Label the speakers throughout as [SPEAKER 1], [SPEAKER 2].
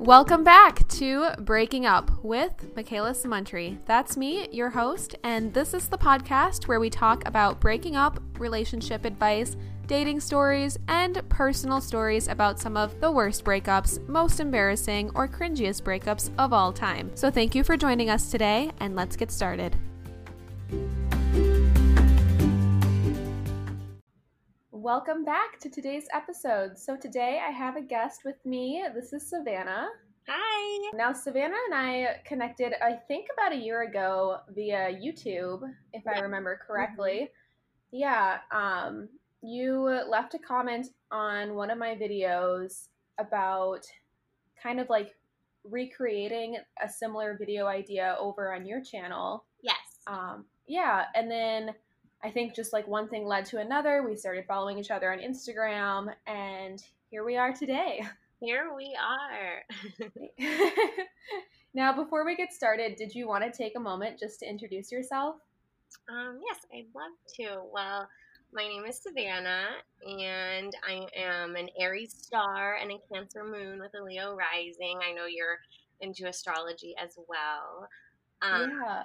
[SPEAKER 1] Welcome back to Breaking Up with Makayla Samountry. That's me, your host, and this is the podcast where we talk about breaking up, relationship advice, dating stories, and personal stories about some of the worst breakups, most embarrassing, or cringiest breakups of all time. So thank you for joining us today, and let's get started. Welcome back to today's episode. So, today I have a guest with me. This is Savannah.
[SPEAKER 2] Hi.
[SPEAKER 1] Now, Savannah and I connected, I think, about a year ago via YouTube, if I remember correctly. Mm-hmm. Yeah. Um, you left a comment on one of my videos about kind of like recreating a similar video idea over on your channel.
[SPEAKER 2] Yes.
[SPEAKER 1] Um, yeah. And then I think just like one thing led to another. We started following each other on Instagram, and here we are today.
[SPEAKER 2] Here we are.
[SPEAKER 1] now, before we get started, did you want to take a moment just to introduce yourself?
[SPEAKER 2] Um, yes, I'd love to. Well, my name is Savannah, and I am an Aries star and a Cancer moon with a Leo rising. I know you're into astrology as well.
[SPEAKER 1] Um, yeah.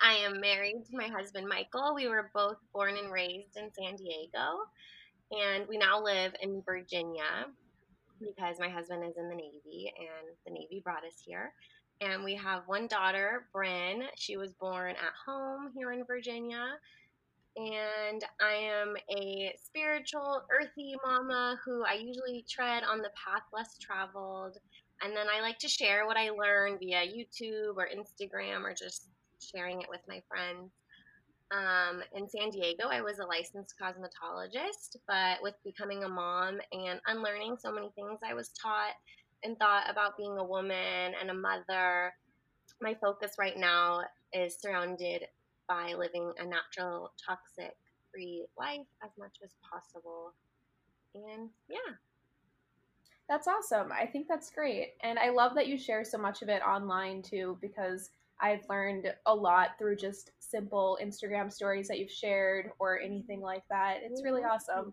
[SPEAKER 2] I am married to my husband, Michael. We were both born and raised in San Diego, and we now live in Virginia because my husband is in the Navy and the Navy brought us here. And we have one daughter, Bryn. She was born at home here in Virginia. And I am a spiritual, earthy mama who I usually tread on the path less traveled. And then I like to share what I learn via YouTube or Instagram or just sharing it with my friends. Um, in San Diego, I was a licensed cosmetologist, but with becoming a mom and unlearning so many things I was taught and thought about being a woman and a mother, my focus right now is surrounded by living a natural, toxic free life as much as possible. And yeah.
[SPEAKER 1] That's awesome. I think that's great. And I love that you share so much of it online too, because I've learned a lot through just simple Instagram stories that you've shared or anything like that. It's really awesome.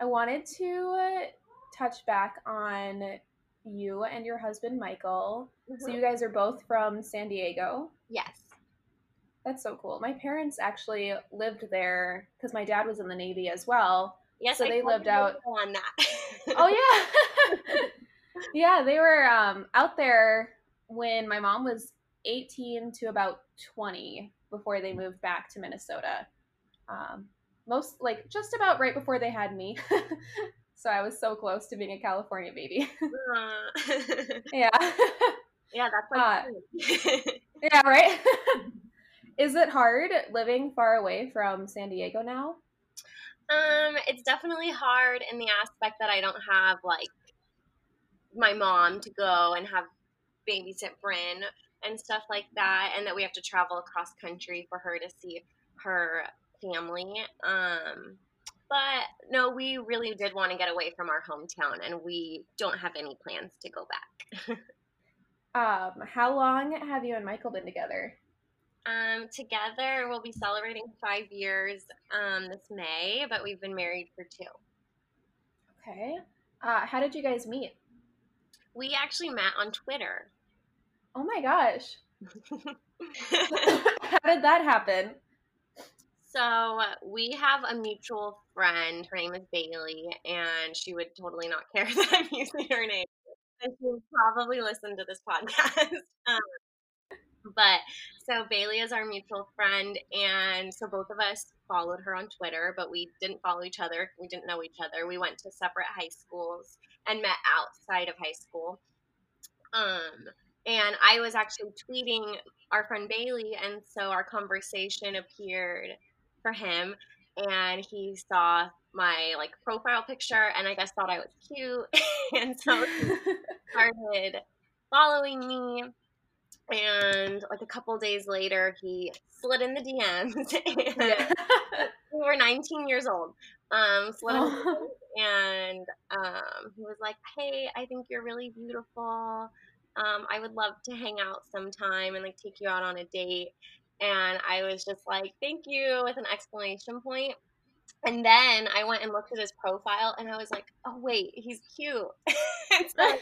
[SPEAKER 1] I wanted to touch back on you and your husband, Michael. Mm-hmm. So, you guys are both from San Diego.
[SPEAKER 2] Yes.
[SPEAKER 1] That's so cool. My parents actually lived there because my dad was in the Navy as well.
[SPEAKER 2] Yes,
[SPEAKER 1] so
[SPEAKER 2] I
[SPEAKER 1] they lived out
[SPEAKER 2] on that.
[SPEAKER 1] oh yeah, yeah. They were um, out there when my mom was 18 to about 20 before they moved back to Minnesota. Um, most like just about right before they had me. so I was so close to being a California baby.
[SPEAKER 2] uh.
[SPEAKER 1] yeah.
[SPEAKER 2] Yeah, that's like
[SPEAKER 1] uh, Yeah, right. Is it hard living far away from San Diego now?
[SPEAKER 2] Um, it's definitely hard in the aspect that I don't have like my mom to go and have babysit Bryn and stuff like that, and that we have to travel across country for her to see her family. Um, but no, we really did want to get away from our hometown, and we don't have any plans to go back.
[SPEAKER 1] um, how long have you and Michael been together?
[SPEAKER 2] Um, together, we'll be celebrating five years um, this May, but we've been married for two.
[SPEAKER 1] Okay. Uh, how did you guys meet?
[SPEAKER 2] We actually met on Twitter.
[SPEAKER 1] Oh my gosh. How did that happen?
[SPEAKER 2] So we have a mutual friend. Her name is Bailey, and she would totally not care that I'm using her name. And she probably listen to this podcast. um, but so Bailey is our mutual friend, and so both of us followed her on Twitter, but we didn't follow each other. We didn't know each other. We went to separate high schools and met outside of high school. Um, and I was actually tweeting our friend Bailey, and so our conversation appeared for him, and he saw my like profile picture, and I guess thought I was cute, and so he started following me. And like a couple days later, he slid in the DMs, and we were 19 years old. Um, slid oh. and um, he was like, "Hey, I think you're really beautiful." Um, I would love to hang out sometime and like take you out on a date. And I was just like, thank you with an exclamation point. and then I went and looked at his profile and I was like, oh, wait, he's cute. so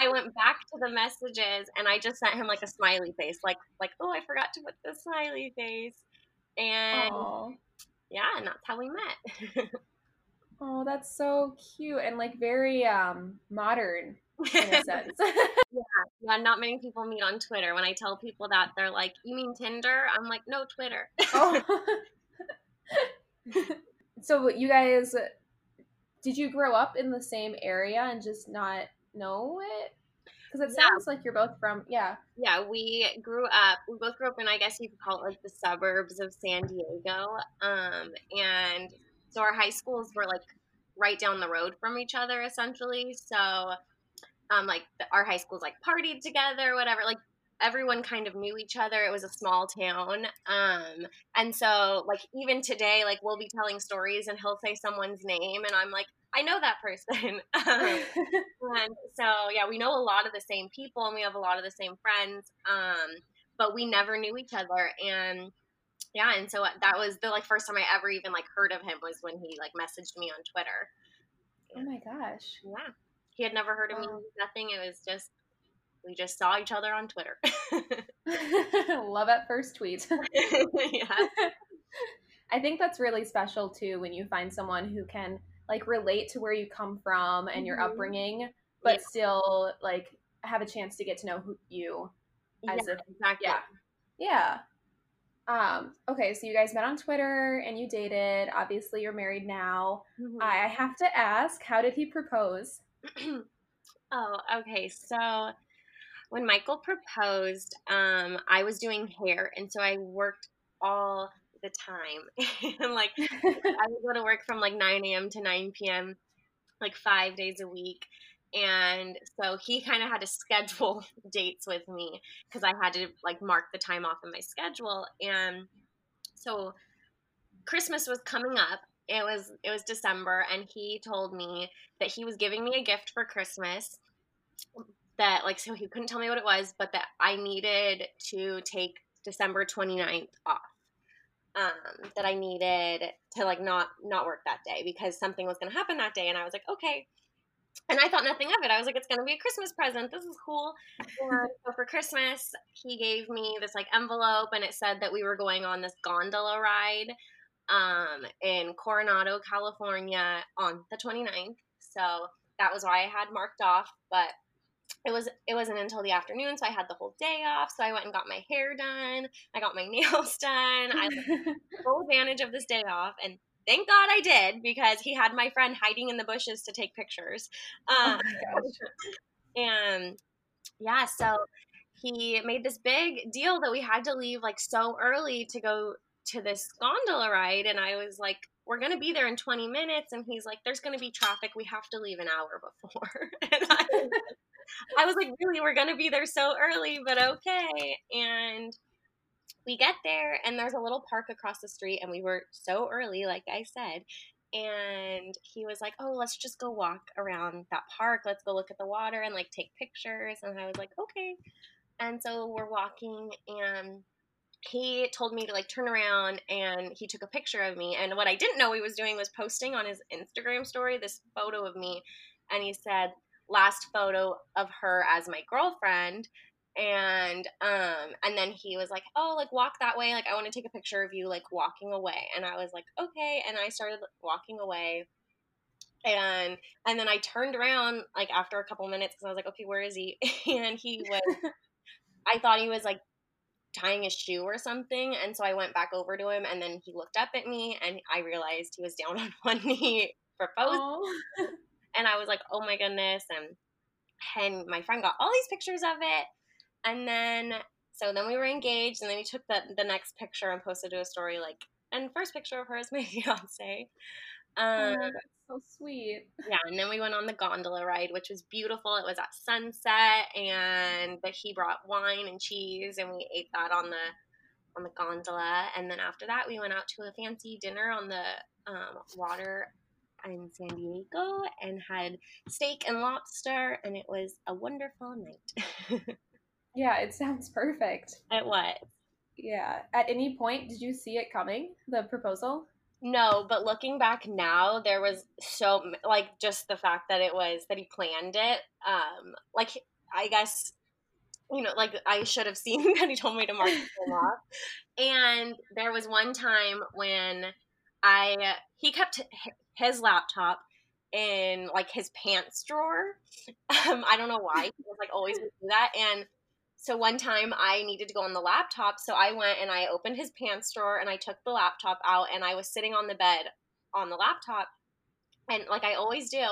[SPEAKER 2] I went back to the messages and I just sent him like a smiley face, like, like oh, I forgot to put the smiley face. And Aww. yeah, and that's how we met.
[SPEAKER 1] oh, that's so cute and like very um modern in a sense.
[SPEAKER 2] yeah, yeah, not many people meet on Twitter. When I tell people that, they're like, "You mean Tinder?" I'm like, "No, Twitter." oh.
[SPEAKER 1] so you guys did you grow up in the same area and just not know it because it sounds yeah. like you're both from yeah
[SPEAKER 2] yeah we grew up we both grew up in i guess you could call it like the suburbs of san diego um and so our high schools were like right down the road from each other essentially so um like the, our high schools like partied together whatever like everyone kind of knew each other. It was a small town. Um, and so like even today, like we'll be telling stories and he'll say someone's name and I'm like, I know that person. um, and so yeah, we know a lot of the same people and we have a lot of the same friends. Um, but we never knew each other and yeah, and so that was the like first time I ever even like heard of him was when he like messaged me on Twitter.
[SPEAKER 1] Oh my gosh.
[SPEAKER 2] Yeah. He had never heard of me, nothing. It was just we just saw each other on Twitter.
[SPEAKER 1] Love at first tweet. yeah. I think that's really special too when you find someone who can like relate to where you come from and mm-hmm. your upbringing, but yeah. still like have a chance to get to know who you
[SPEAKER 2] as yeah, if exactly.
[SPEAKER 1] yeah. Yeah. Um, okay, so you guys met on Twitter and you dated. Obviously, you're married now. Mm-hmm. I have to ask, how did he propose?
[SPEAKER 2] oh, okay. So when Michael proposed, um, I was doing hair, and so I worked all the time. and like I would go to work from like 9 a.m. to 9 p.m. like five days a week. And so he kind of had to schedule dates with me because I had to like mark the time off in my schedule. And so Christmas was coming up. It was it was December and he told me that he was giving me a gift for Christmas that like so he couldn't tell me what it was, but that I needed to take December 29th off. Um, that I needed to like not not work that day because something was going to happen that day, and I was like, okay. And I thought nothing of it. I was like, it's going to be a Christmas present. This is cool. And so for Christmas, he gave me this like envelope, and it said that we were going on this gondola ride um, in Coronado, California, on the 29th. So that was why I had marked off. But it was it wasn't until the afternoon so i had the whole day off so i went and got my hair done i got my nails done i took full advantage of this day off and thank god i did because he had my friend hiding in the bushes to take pictures oh um, oh and yeah so he made this big deal that we had to leave like so early to go to this gondola ride and i was like we're going to be there in 20 minutes and he's like there's going to be traffic we have to leave an hour before and I, I was like, really, we're gonna be there so early, but okay. And we get there, and there's a little park across the street, and we were so early, like I said. And he was like, "Oh, let's just go walk around that park. Let's go look at the water and like take pictures." And I was like, "Okay." And so we're walking, and he told me to like turn around and he took a picture of me and what i didn't know he was doing was posting on his instagram story this photo of me and he said last photo of her as my girlfriend and um and then he was like oh like walk that way like i want to take a picture of you like walking away and i was like okay and i started walking away and and then i turned around like after a couple minutes because i was like okay where is he? And he was i thought he was like tying a shoe or something and so i went back over to him and then he looked up at me and i realized he was down on one knee proposing oh. and I was like, oh my goodness. And and my friend got all these pictures of it. And then so then we were engaged and then we took the the next picture and posted to a story like and first picture of her is my fiance.
[SPEAKER 1] Um, oh, so sweet.
[SPEAKER 2] Yeah, and then we went on the gondola ride, which was beautiful. It was at sunset, and but he brought wine and cheese, and we ate that on the on the gondola. And then after that, we went out to a fancy dinner on the um, water in San Diego and had steak and lobster, and it was a wonderful night.
[SPEAKER 1] yeah, it sounds perfect.
[SPEAKER 2] It was.
[SPEAKER 1] Yeah. At any point, did you see it coming, the proposal?
[SPEAKER 2] No, but looking back now, there was so like just the fact that it was that he planned it. Um, like I guess you know, like I should have seen that he told me to mark them off. And there was one time when I he kept his laptop in like his pants drawer. Um, I don't know why. He was like always do that. And so one time I needed to go on the laptop, so I went and I opened his pants drawer and I took the laptop out and I was sitting on the bed on the laptop and like I always do.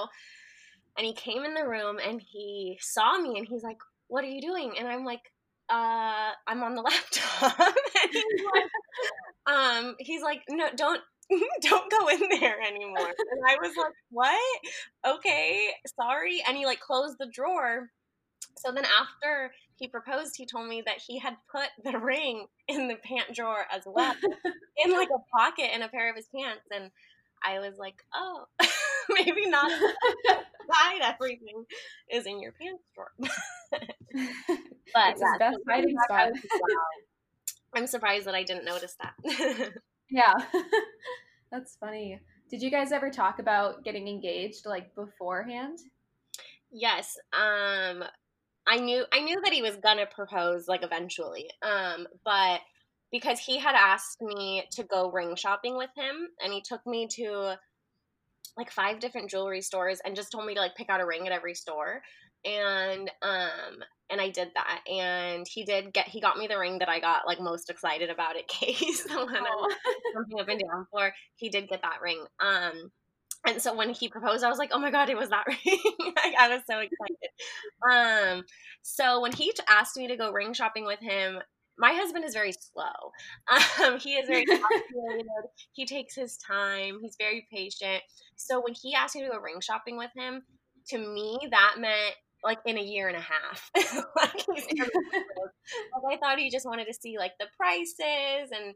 [SPEAKER 2] And he came in the room and he saw me and he's like, "What are you doing?" And I'm like, "Uh, I'm on the laptop." and he's like, um, he's like, "No, don't don't go in there anymore." And I was like, "What? Okay, sorry." And he like closed the drawer. So then after he proposed, he told me that he had put the ring in the pant drawer as well, in like a pocket in a pair of his pants. And I was like, oh, maybe not hide everything is in your pants drawer. but
[SPEAKER 1] it's yeah, best hiding spot.
[SPEAKER 2] I'm surprised that I didn't notice that.
[SPEAKER 1] yeah, that's funny. Did you guys ever talk about getting engaged like beforehand?
[SPEAKER 2] Yes. Um I knew I knew that he was gonna propose like eventually. Um, but because he had asked me to go ring shopping with him and he took me to like five different jewelry stores and just told me to like pick out a ring at every store and um and I did that and he did get he got me the ring that I got like most excited about at Kay's when I was jumping up and down for he did get that ring um and so when he proposed, I was like, "Oh my god, it was that ring!" like, I was so excited. Um, so when he asked me to go ring shopping with him, my husband is very slow. Um, he is very he takes his time. He's very patient. So when he asked me to go ring shopping with him, to me that meant like in a year and a half. like, I thought he just wanted to see like the prices and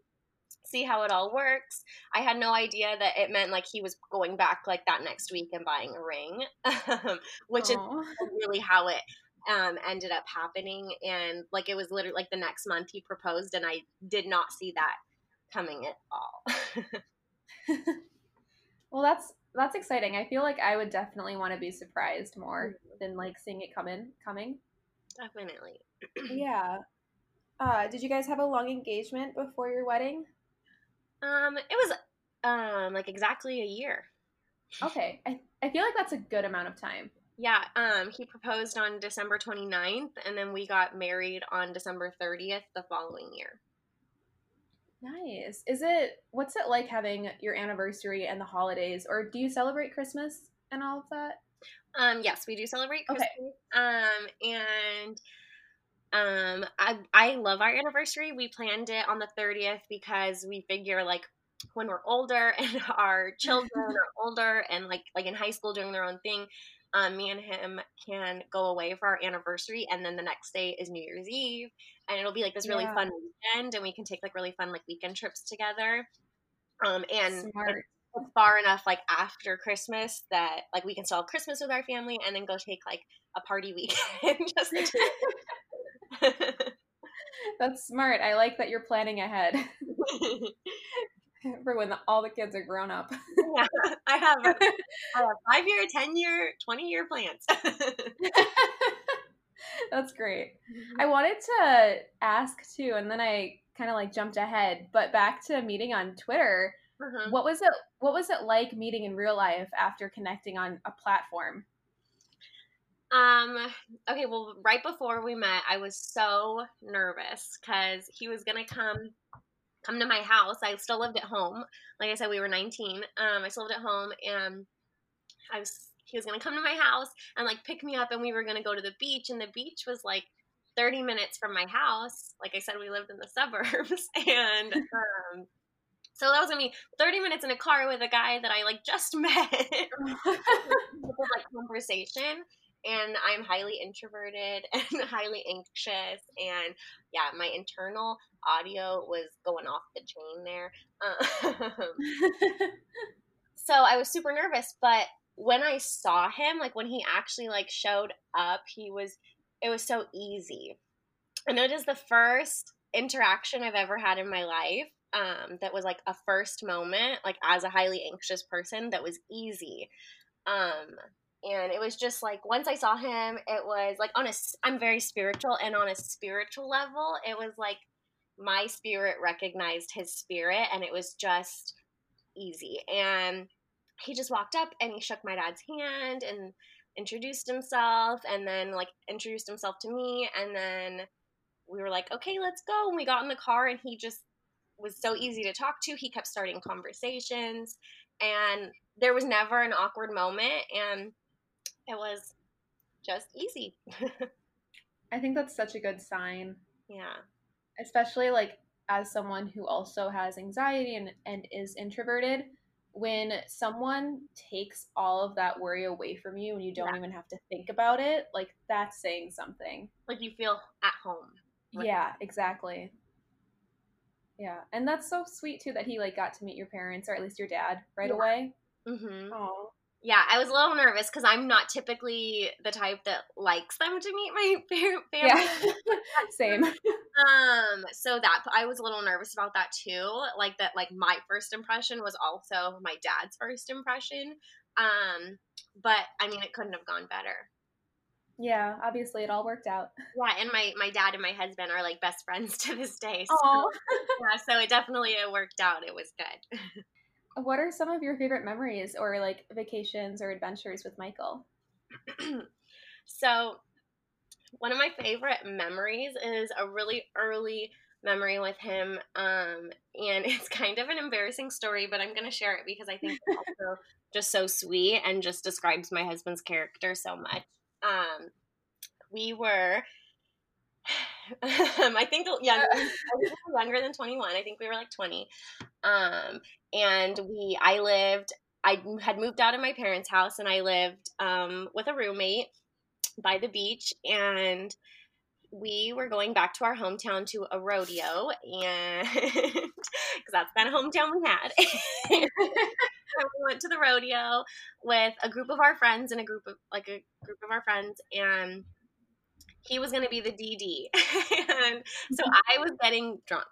[SPEAKER 2] see how it all works. I had no idea that it meant like he was going back like that next week and buying a ring, which Aww. is really how it um, ended up happening. And like it was literally like the next month he proposed, and I did not see that coming at all.
[SPEAKER 1] well, that's that's exciting. I feel like I would definitely want to be surprised more mm-hmm. than like seeing it coming coming.
[SPEAKER 2] Definitely.
[SPEAKER 1] yeah. Uh, did you guys have a long engagement before your wedding?
[SPEAKER 2] Um, it was um like exactly a year.
[SPEAKER 1] Okay. I, I feel like that's a good amount of time.
[SPEAKER 2] Yeah, um he proposed on December 29th and then we got married on December 30th the following year.
[SPEAKER 1] Nice. Is it what's it like having your anniversary and the holidays or do you celebrate Christmas and all of that?
[SPEAKER 2] Um yes, we do celebrate Christmas. Okay. Um and um, I I love our anniversary. We planned it on the 30th because we figure like when we're older and our children are older and like like in high school doing their own thing, um, me and him can go away for our anniversary and then the next day is New Year's Eve and it'll be like this really yeah. fun weekend and we can take like really fun like weekend trips together. Um, and Smart. far enough like after Christmas that like we can still have Christmas with our family and then go take like a party weekend just
[SPEAKER 1] That's smart. I like that you're planning ahead for when the, all the kids are grown up.
[SPEAKER 2] yeah, I have, I have five year, 10 year, 20 year plans.
[SPEAKER 1] That's great. I wanted to ask too, and then I kind of like jumped ahead, but back to meeting on Twitter. Uh-huh. What was it? What was it like meeting in real life after connecting on a platform?
[SPEAKER 2] Um, okay, well, right before we met, I was so nervous because he was gonna come come to my house. I still lived at home. Like I said, we were 19. Um, I still lived at home and I was he was gonna come to my house and like pick me up and we were gonna go to the beach and the beach was like 30 minutes from my house. Like I said, we lived in the suburbs and um so that was gonna be 30 minutes in a car with a guy that I like just met. like conversation and I'm highly introverted and highly anxious. And yeah, my internal audio was going off the chain there. Um, so I was super nervous, but when I saw him, like when he actually like showed up, he was it was so easy. And it is the first interaction I've ever had in my life um, that was like a first moment, like as a highly anxious person, that was easy. Um, and it was just like once I saw him, it was like on a I'm very spiritual, and on a spiritual level, it was like my spirit recognized his spirit, and it was just easy. And he just walked up and he shook my dad's hand and introduced himself, and then like introduced himself to me, and then we were like, okay, let's go. And we got in the car, and he just was so easy to talk to. He kept starting conversations, and there was never an awkward moment, and it was just easy.
[SPEAKER 1] I think that's such a good sign.
[SPEAKER 2] Yeah.
[SPEAKER 1] Especially like as someone who also has anxiety and, and is introverted, when someone takes all of that worry away from you and you don't yeah. even have to think about it, like that's saying something.
[SPEAKER 2] Like you feel at home.
[SPEAKER 1] Like- yeah, exactly. Yeah, and that's so sweet too that he like got to meet your parents or at least your dad right
[SPEAKER 2] yeah.
[SPEAKER 1] away.
[SPEAKER 2] Mm-hmm. Oh, yeah, I was a little nervous because I'm not typically the type that likes them to meet my family. Yeah,
[SPEAKER 1] same.
[SPEAKER 2] Um, so that I was a little nervous about that too. Like that, like my first impression was also my dad's first impression. Um, but I mean, it couldn't have gone better.
[SPEAKER 1] Yeah, obviously it all worked out.
[SPEAKER 2] Yeah, and my my dad and my husband are like best friends to this day. So, yeah, so it definitely it worked out. It was good.
[SPEAKER 1] What are some of your favorite memories or like vacations or adventures with Michael?
[SPEAKER 2] so, one of my favorite memories is a really early memory with him. Um, and it's kind of an embarrassing story, but I'm going to share it because I think it's also just so sweet and just describes my husband's character so much. Um, we were um, I think younger, younger than 21. I think we were like 20. Um, and we, I lived, I had moved out of my parents' house and I lived um, with a roommate by the beach. And we were going back to our hometown to a rodeo, and because that's the kind of hometown we had. we went to the rodeo with a group of our friends and a group of like a group of our friends, and he was going to be the DD. and so mm-hmm. I was getting drunk.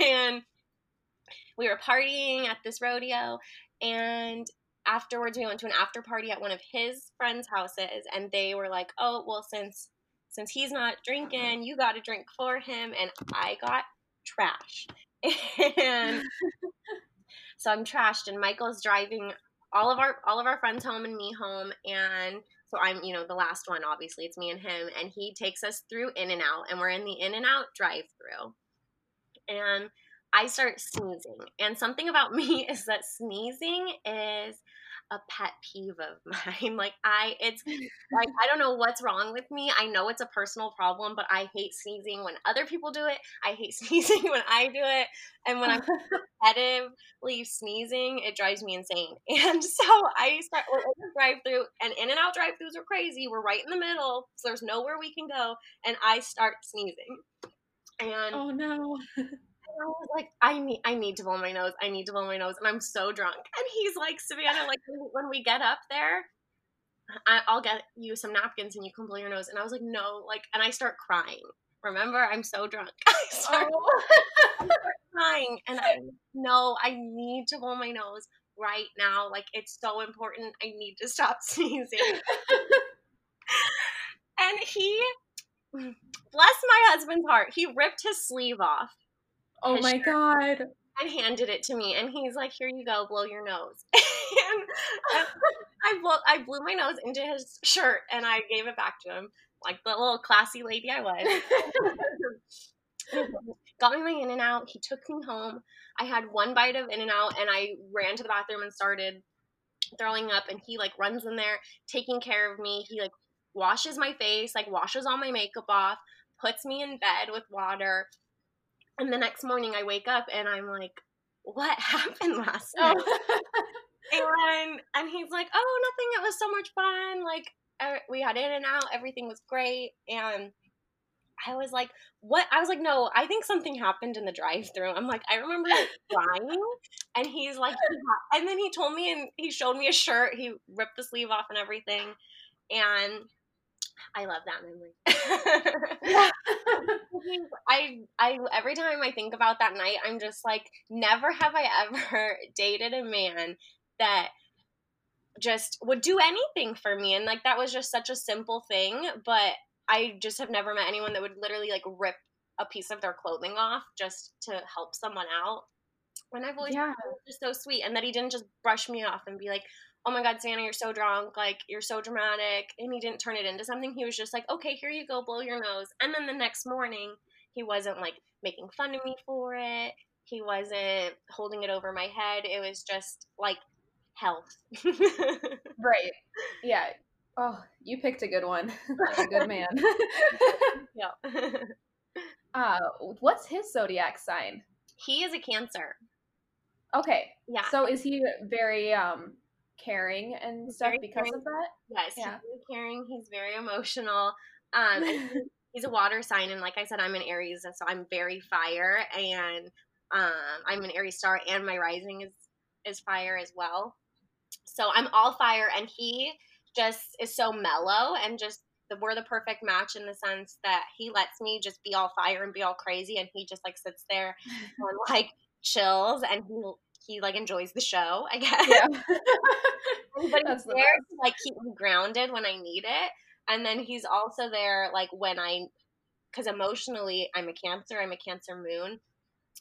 [SPEAKER 2] and we were partying at this rodeo. And afterwards, we went to an after party at one of his friends' houses. And they were like, oh, well, since since he's not drinking, you got to drink for him. And I got trashed. and so I'm trashed. And Michael's driving all of our all of our friends home and me home and so I'm, you know, the last one, obviously, it's me and him. And he takes us through In and Out, and we're in the In and Out drive through. And I start sneezing. And something about me is that sneezing is a pet peeve of mine. Like I it's like I don't know what's wrong with me. I know it's a personal problem, but I hate sneezing when other people do it. I hate sneezing when I do it. And when I'm repetitively sneezing, it drives me insane. And so I start we're in the drive through and in and out drive throughs are crazy. We're right in the middle, so there's nowhere we can go. And I start sneezing. And
[SPEAKER 1] oh no.
[SPEAKER 2] I was like, I need, I need to blow my nose. I need to blow my nose, and I'm so drunk. And he's like, Savannah, like when we get up there, I, will get you some napkins and you can blow your nose. And I was like, no, like, and I start crying. Remember, I'm so drunk. I start, oh. I start crying, and I know I need to blow my nose right now. Like, it's so important. I need to stop sneezing. and he, mm, bless my husband's heart, he ripped his sleeve off
[SPEAKER 1] Oh my god.
[SPEAKER 2] And handed it to me, and he's like, "Here you go, blow your nose." and I, blew, I blew my nose into his shirt, and I gave it back to him, like the little classy lady I was. Got me my In and Out. He took me home. I had one bite of In and Out, and I ran to the bathroom and started throwing up. And he like runs in there, taking care of me. He like washes my face, like washes all my makeup off, puts me in bed with water, and the next morning I wake up and I'm like, what happened last oh. night? and and he's like, oh, nothing. It was so much fun. Like er, we had in and out. Everything was great. And I was like, what? I was like, no, I think something happened in the drive through. I'm like, I remember crying. And he's like, yeah. and then he told me and he showed me a shirt. He ripped the sleeve off and everything. And I love that memory. I I every time I think about that night, I'm just like, never have I ever dated a man that just would do anything for me and like that was just such a simple thing but i just have never met anyone that would literally like rip a piece of their clothing off just to help someone out and i've always yeah. just so sweet and that he didn't just brush me off and be like oh my god santa you're so drunk like you're so dramatic and he didn't turn it into something he was just like okay here you go blow your nose and then the next morning he wasn't like making fun of me for it he wasn't holding it over my head it was just like health.
[SPEAKER 1] right. Yeah. Oh, you picked a good one. a good man. yeah. uh, what's his zodiac sign?
[SPEAKER 2] He is a Cancer.
[SPEAKER 1] Okay. Yeah. So is he very um caring and he's stuff because caring. of that?
[SPEAKER 2] Yes. Yeah. He's very caring. He's very emotional. Um, he's a water sign, and like I said, I'm an Aries, and so I'm very fire, and um, I'm an Aries star, and my rising is is fire as well. So I'm all fire, and he just is so mellow and just the, we're the perfect match in the sense that he lets me just be all fire and be all crazy, and he just like sits there and like chills, and he he like enjoys the show, I guess. Yeah. but he's there to like keep me grounded when I need it, and then he's also there like when I, because emotionally I'm a Cancer, I'm a Cancer Moon,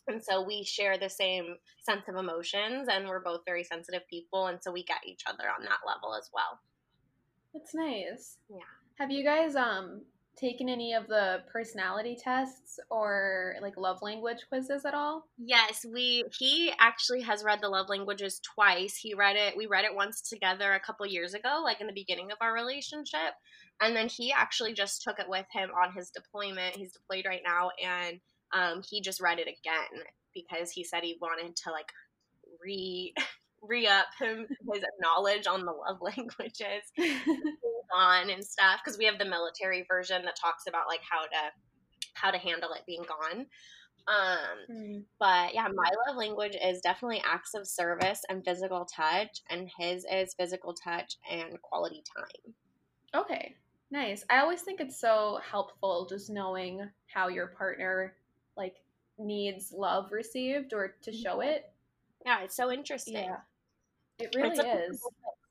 [SPEAKER 2] and so we share the same sense of emotions and we're both very sensitive people and so we get each other on that level as well
[SPEAKER 1] that's nice
[SPEAKER 2] yeah
[SPEAKER 1] have you guys um taken any of the personality tests or like love language quizzes at all?
[SPEAKER 2] Yes we he actually has read the love languages twice. He read it we read it once together a couple years ago like in the beginning of our relationship and then he actually just took it with him on his deployment. He's deployed right now and um, he just read it again because he said he wanted to like re re up him his knowledge on the love languages on and stuff because we have the military version that talks about like how to how to handle it being gone um mm. but yeah my love language is definitely acts of service and physical touch and his is physical touch and quality time
[SPEAKER 1] okay nice i always think it's so helpful just knowing how your partner like needs love received or to mm-hmm. show it.
[SPEAKER 2] Yeah, it's so interesting.
[SPEAKER 1] Yeah. It really is.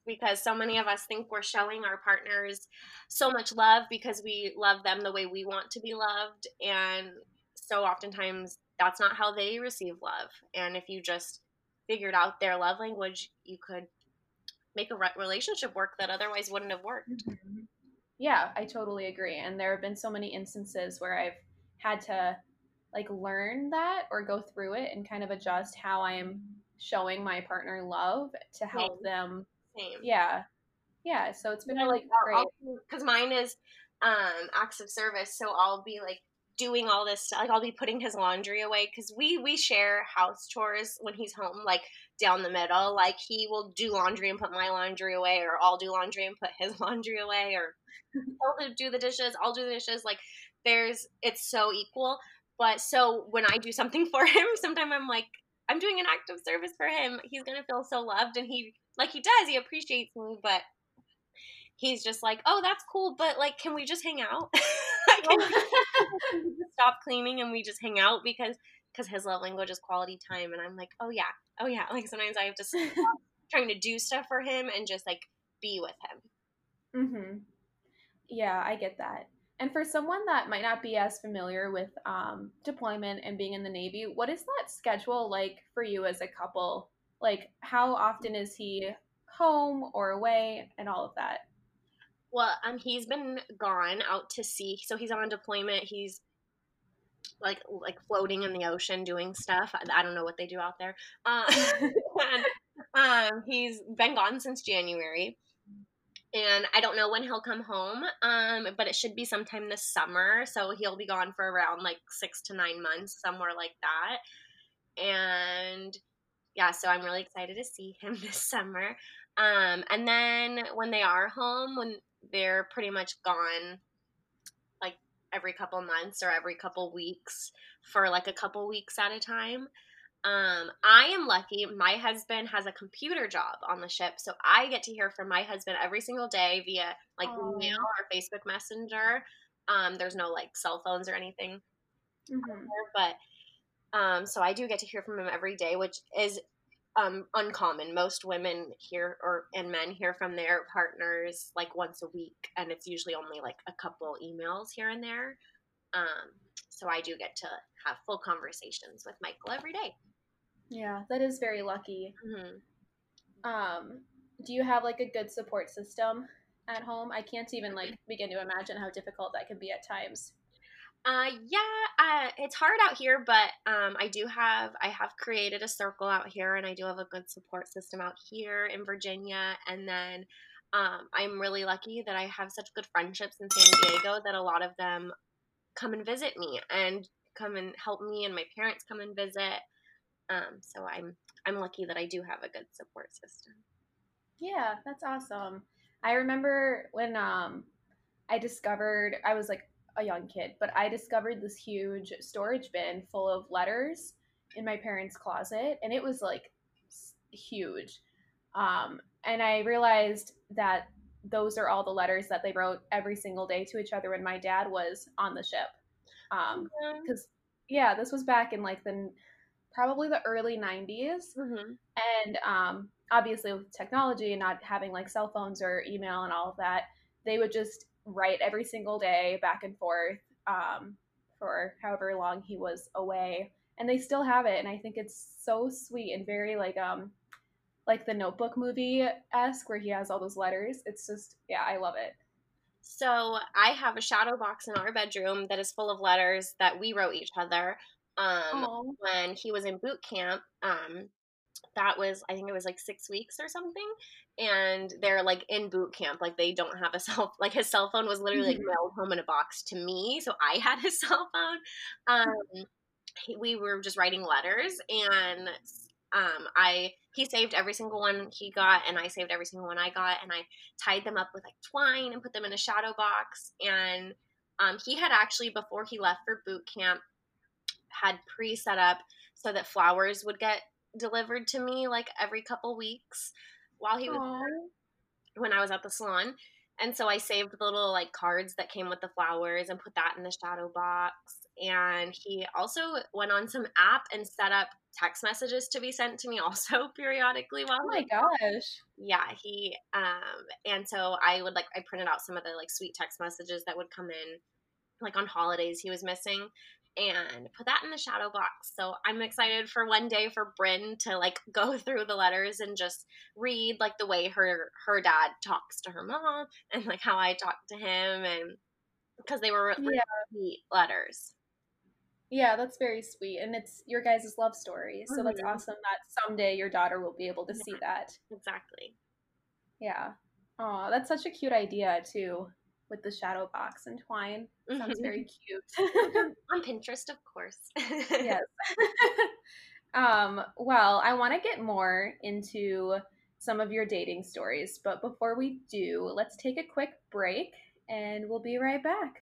[SPEAKER 2] Because so many of us think we're showing our partners so much love because we love them the way we want to be loved. And so oftentimes that's not how they receive love. And if you just figured out their love language, you could make a relationship work that otherwise wouldn't have worked. Mm-hmm.
[SPEAKER 1] Yeah, I totally agree. And there have been so many instances where I've had to like learn that or go through it and kind of adjust how I am showing my partner love to help them.
[SPEAKER 2] Same.
[SPEAKER 1] Yeah. Yeah. So it's been yeah, really great.
[SPEAKER 2] Because mine is um acts of service. So I'll be like doing all this stuff. Like I'll be putting his laundry away because we we share house chores when he's home, like down the middle. Like he will do laundry and put my laundry away, or I'll do laundry and put his laundry away, or he'll do the dishes, I'll do the dishes. Like there's it's so equal. But so when I do something for him, sometimes I'm like, I'm doing an act of service for him. He's gonna feel so loved, and he like he does. He appreciates me, but he's just like, oh, that's cool, but like, can we just hang out? can we just stop cleaning and we just hang out because because his love language is quality time, and I'm like, oh yeah, oh yeah. Like sometimes I have to stop trying to do stuff for him and just like be with him.
[SPEAKER 1] Mm-hmm. Yeah, I get that. And for someone that might not be as familiar with um, deployment and being in the Navy, what is that schedule like for you as a couple? Like, how often is he home or away and all of that?
[SPEAKER 2] Well, um, he's been gone out to sea. So he's on deployment. He's like like floating in the ocean doing stuff. I, I don't know what they do out there. Uh, and, um, he's been gone since January and I don't know when he'll come home, um, but it should be sometime this summer. So he'll be gone for around like six to nine months, somewhere like that. And yeah, so I'm really excited to see him this summer. Um, and then when they are home, when they're pretty much gone, like every couple months or every couple weeks for like a couple weeks at a time. Um, I am lucky. My husband has a computer job on the ship, so I get to hear from my husband every single day via like
[SPEAKER 1] Aw.
[SPEAKER 2] email or Facebook Messenger. Um, there's no like cell phones or anything,
[SPEAKER 1] Mhm.
[SPEAKER 2] but um, so I do get to hear from him every day, which is um, uncommon. Most women hear or and men hear from their partners like once a week, and it's usually only like a couple emails here and there. Um, so I do get to have full conversations with Michael every day.
[SPEAKER 1] Yeah, that is very lucky.
[SPEAKER 2] Mm-hmm.
[SPEAKER 1] Um, do you have like a good support system at home? I can't even like begin to imagine how difficult that can be at times.
[SPEAKER 2] Uh, yeah, uh, it's hard out here, but um, I do have I have created a circle out here, and I do have a good support system out here in Virginia. And then um, I'm really lucky that I have such good friendships in San Diego that a lot of them come and visit me and come and help me, and my parents come and visit. Um, so I'm I'm lucky that I do have a good support system.
[SPEAKER 1] Yeah, that's awesome. I remember when um I discovered I was like a young kid, but I discovered this huge storage bin full of letters in my parents' closet and it was like huge. Um and I realized that those are all the letters that they wrote every single day to each other when my dad was on the ship. Um cuz yeah, this was back in like the probably the early 90s
[SPEAKER 2] Mm-hmm.
[SPEAKER 1] and um, obviously with technology and not having like cell phones or email and all of that they would just write every single day back and forth um, for however long he was away and they still have it and i think it's so sweet and very like um like the notebook movie esque where he has all those letters it's just yeah i love it
[SPEAKER 2] So I have a shadow box in our bedroom that is full of letters that we wrote each other. Um,
[SPEAKER 1] Aw.
[SPEAKER 2] when he was in boot camp, um, that was I think it was like six weeks or something, and they're like in boot camp, like they don't have a cell like his cell phone was literally like
[SPEAKER 1] Mhm.
[SPEAKER 2] mailed home in a box to me, so I had his cell phone. Um, we were just writing letters, and um, I he saved every single one he got, and I saved every single one I got, and I tied them up with like twine and put them in a shadow box. And um, he had actually before he left for boot camp had pre set up so that flowers would get delivered to me like every couple weeks while he was
[SPEAKER 1] Aw.
[SPEAKER 2] when I was at the salon. And so I saved the little like cards that came with the flowers and put that in the shadow box. And he also went on some app and set up text messages to be sent to me also periodically while
[SPEAKER 1] oh my gosh
[SPEAKER 2] yeah he um and so i would like i printed out some of the like sweet text messages that would come in like on holidays he was missing and put that in the shadow box so i'm excited for one day for bryn to like go through the letters and just read like the way her her dad talks to her mom and like how i talk to him and because they were really
[SPEAKER 1] Yeah.
[SPEAKER 2] sweet letters
[SPEAKER 1] Yeah, that's very sweet. And it's your guys' love story. So that's
[SPEAKER 2] Mhm.
[SPEAKER 1] awesome that someday your daughter will be able to see that.
[SPEAKER 2] exactly
[SPEAKER 1] Yeah. Oh, that's such a cute idea too, with the shadow box and twine. Sounds very cute.
[SPEAKER 2] on pinterest of course
[SPEAKER 1] yes. um, well, I want to get more into some of your dating stories, but before we do, let's take a quick break and we'll be right back.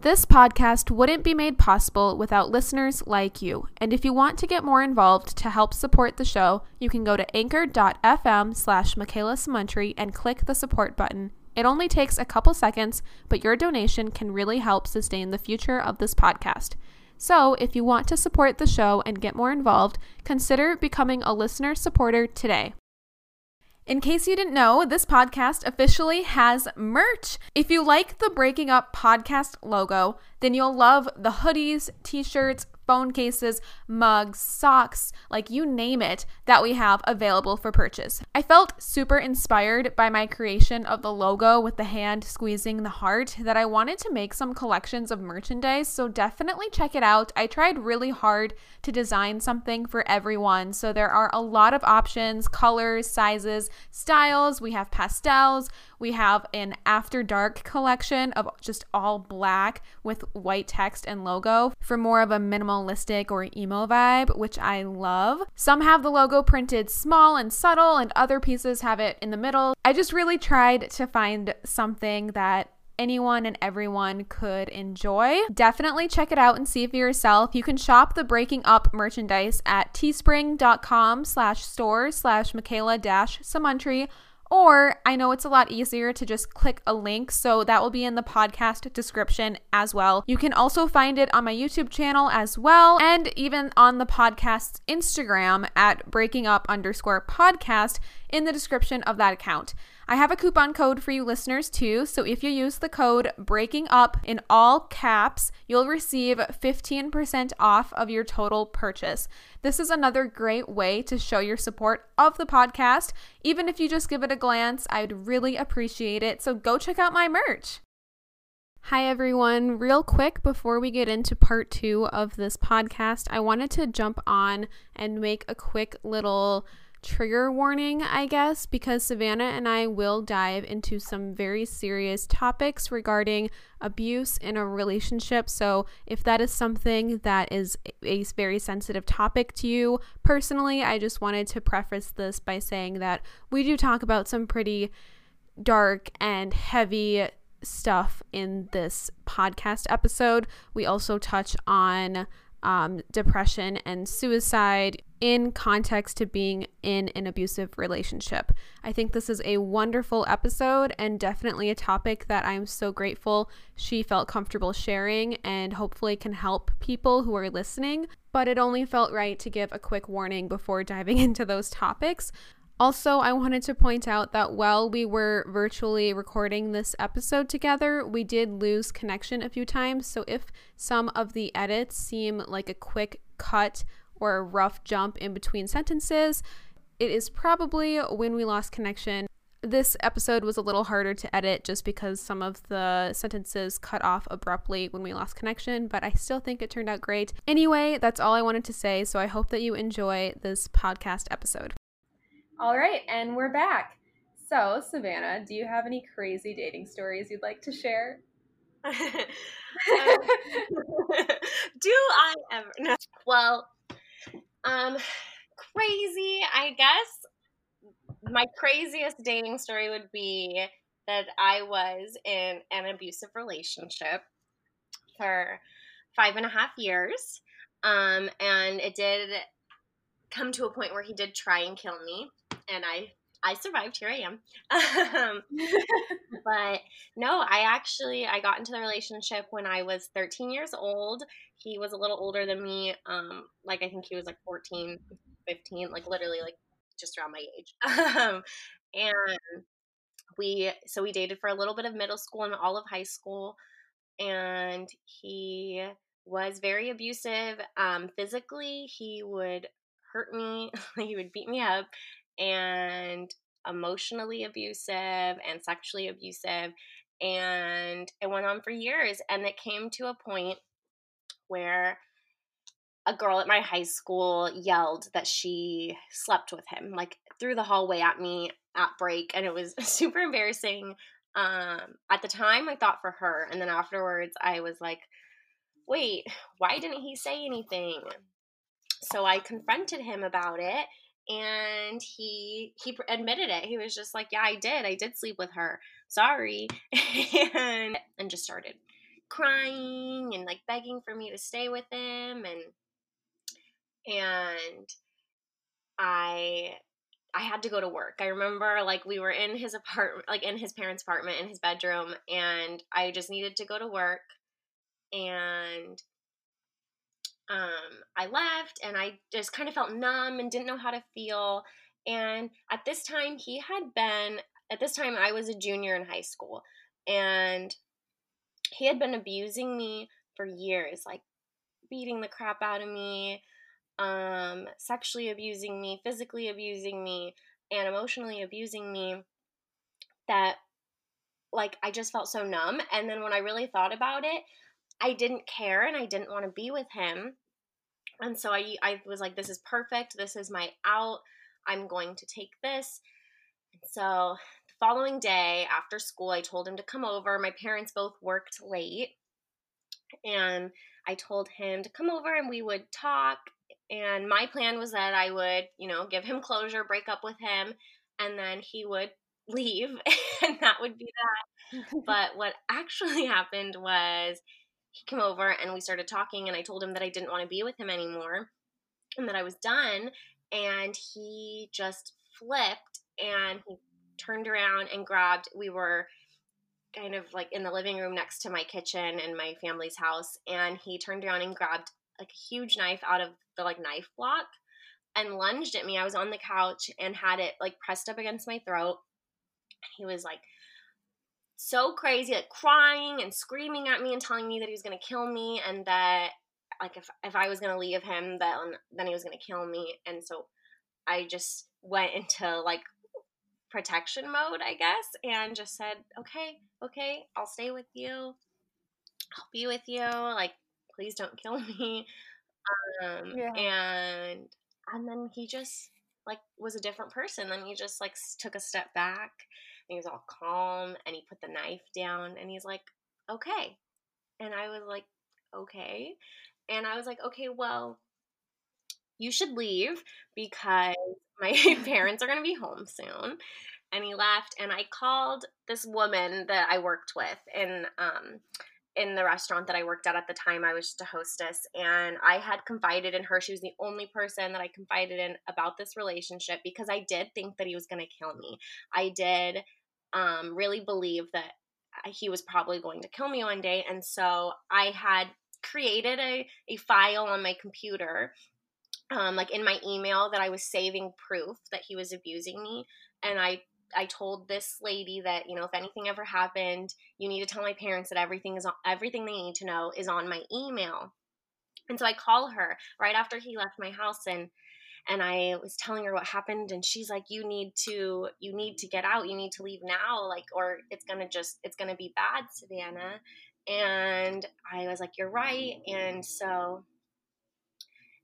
[SPEAKER 1] This podcast wouldn't be made possible without listeners like you. And if you want to get more involved to help support the show, you can go to anchor.fm slash Makayla Samountry and click the support button. It only takes a couple seconds, but your donation can really help sustain the future of this podcast. So, if you want to support the show and get more involved, consider becoming a listener supporter today. In case you didn't know, this podcast officially has merch. If you like the Breaking Up podcast logo, then you'll love the hoodies, t shirts, phone cases, mugs, socks, like you name it, that we have available for purchase. I felt super inspired by my creation of the logo with the hand squeezing the heart that I wanted to make some collections of merchandise, so definitely check it out. I tried really hard to design something for everyone, so there are a lot of options, colors, sizes, styles. We have pastels, we have an after dark collection of just all black with white text and logo for more of a minimalistic or emo vibe, which I love. Some have the logo printed small and subtle, and other pieces have it in the middle. I just really tried to find something that anyone and everyone could enjoy. Definitely check it out and see for yourself. You can shop the Breaking Up merchandise at teespring.com slash store slash Makayla dash or I know it's a lot easier to just click a link, so that will be in the podcast description as well. You can also find it on my YouTube channel as well, and even on the podcast's Instagram at breaking up underscore podcast in the description of that account. I have a coupon code for you listeners too, so if you use the code breaking up in all caps, you'll receive 15% off of your total purchase. This is another great way to show your support of the podcast. Even if you just give it a glance, I'd really appreciate it. So go check out my merch. Hi, everyone. Real quick before we get into part two of this podcast, I wanted to jump on and make a quick little trigger warning, I guess, because Savannah and I will dive into some very serious topics regarding abuse in a relationship. So, if that is something that is a very sensitive topic to you personally, I just wanted to preface this by saying that we do talk about some pretty dark and heavy stuff in this podcast episode. We also touch on um, depression and suicide in context to being in an abusive relationship. I think this is a wonderful episode and definitely a topic that I'm so grateful she felt comfortable sharing and hopefully can help people who are listening. But it only felt right to give a quick warning before diving into those topics. Also, I wanted to point out that while we were virtually recording this episode together, we did lose connection a few times. So if some of the edits seem like a quick cut or a rough jump in between sentences, it is probably when we lost connection. This episode was a little harder to edit just because some of the sentences cut off abruptly when we lost connection, but I still think it turned out great. Anyway, that's all I wanted to say, so I hope that you enjoy this podcast episode. All right, and we're back. So, Savannah, do you have any crazy dating stories you'd like to share? um,
[SPEAKER 2] do I ever? No. Well, um, crazy. I guess my craziest dating story would be that I was in an abusive relationship for five and a half years. Um, and it did come to a point where he did try and kill me and I I survived. Here I am. um, but no, I actually I got into the relationship when I was 13 years old. He was a little older than me. Um, like I think he was like 14, 15, like literally like just around my age. um, and we so we dated for a little bit of middle school and all of high school, and he was very abusive. Um, physically, he would hurt me. he would beat me up and emotionally abusive and sexually abusive. And it went on for years. And it came to a point where a girl at my high school yelled that she slept with him, like through the hallway at me at break. And it was super embarrassing. Um, at the time, I thought for her. And then afterwards, I was like, wait, why didn't he say anything? So I confronted him about it and he he admitted it. He was just like yeah i did. I did sleep with her. Sorry. And and just started crying and like begging for me to stay with him and and i i had to go to work. I remember like we were in his apartment like in his parents apartment in his bedroom and i just needed to go to work and um, I left and I just kind of felt numb and didn't know how to feel. And at this time, he had been, at this time, I was a junior in high school and he had been abusing me for years, like beating the crap out of me, um, sexually abusing me, physically abusing me, and emotionally abusing me. That, like, I just felt so numb. And then when I really thought about it, I didn't care and I didn't want to be with him. And so I, I was like, this is perfect. This is my out. I'm going to take this. And so the following day after school, I told him to come over. My parents both worked late. And I told him to come over and we would talk. And my plan was that I would, you know, give him closure, break up with him, and then he would leave and that would be that. but what actually happened was he came over and we started talking and I told him that I didn't want to be with him anymore and that I was done and he just flipped and he turned around and grabbed we were kind of like in the living room next to my kitchen in my family's house and he turned around and grabbed like a huge knife out of the like knife block and lunged at me. I was on the couch and had it like pressed up against my throat. He was like so crazy, like crying and screaming at me and telling me that he was gonna kill me and that like if if I was gonna leave him, then then he was gonna kill me. And so I just went into like protection mode, I guess, and just said, okay, okay, I'll stay with you. I'll be with you. Like, please don't kill me. Um, yeah. and and then he just like was a different person. Then he just like took a step back he was all calm and he put the knife down and he's like, okay. And I was like, okay. And I was like, okay, well, you should leave because my parents are going to be home soon. And he left, and I called this woman that I worked with and um, in the restaurant that I worked at at the time. I was just a hostess, and I had confided in her. She was the only person that I confided in about this relationship because I did think that he was going to kill me. I did um, really believe that he was probably going to kill me one day, and so I had created a, a file on my computer um, like in my email that I was saving proof that he was abusing me. And I I told this lady that you know if anything ever happened, you need to tell my parents that everything is on, everything they need to know is on my email. And so I call her right after he left my house and and I was telling her what happened and she's like you need to you need to get out. You need to leave now like or it's going to just it's going to be bad Savannah. And I was like you're right. And so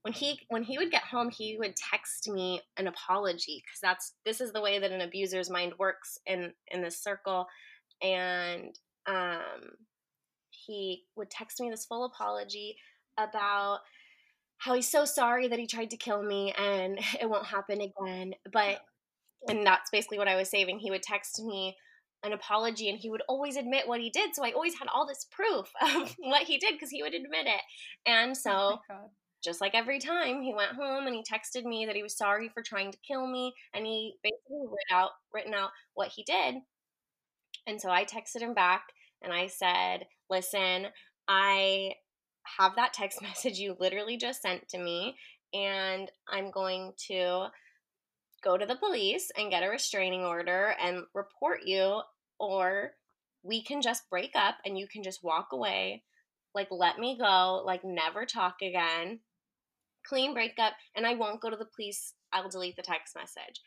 [SPEAKER 2] when he when he would get home he would text me an apology because that's this is the way that an abuser's mind works in in this circle and um he would text me this full apology about how he's so sorry that he tried to kill me and it won't happen again but and that's basically what i was saving. He would text me an apology and he would always admit what he did so i always had all this proof of what he did because he would admit it. And oh so oh just like every time he went home and he texted me that he was sorry for trying to kill me and he basically written out written out what he did. And so i texted him back and i said listen i have that text message you literally just sent to me and i'm going to go to the police and get a restraining order and report you or we can just break up and you can just walk away. Like let me go like never talk again clean breakup, and I won't go to the police. I'll delete the text message.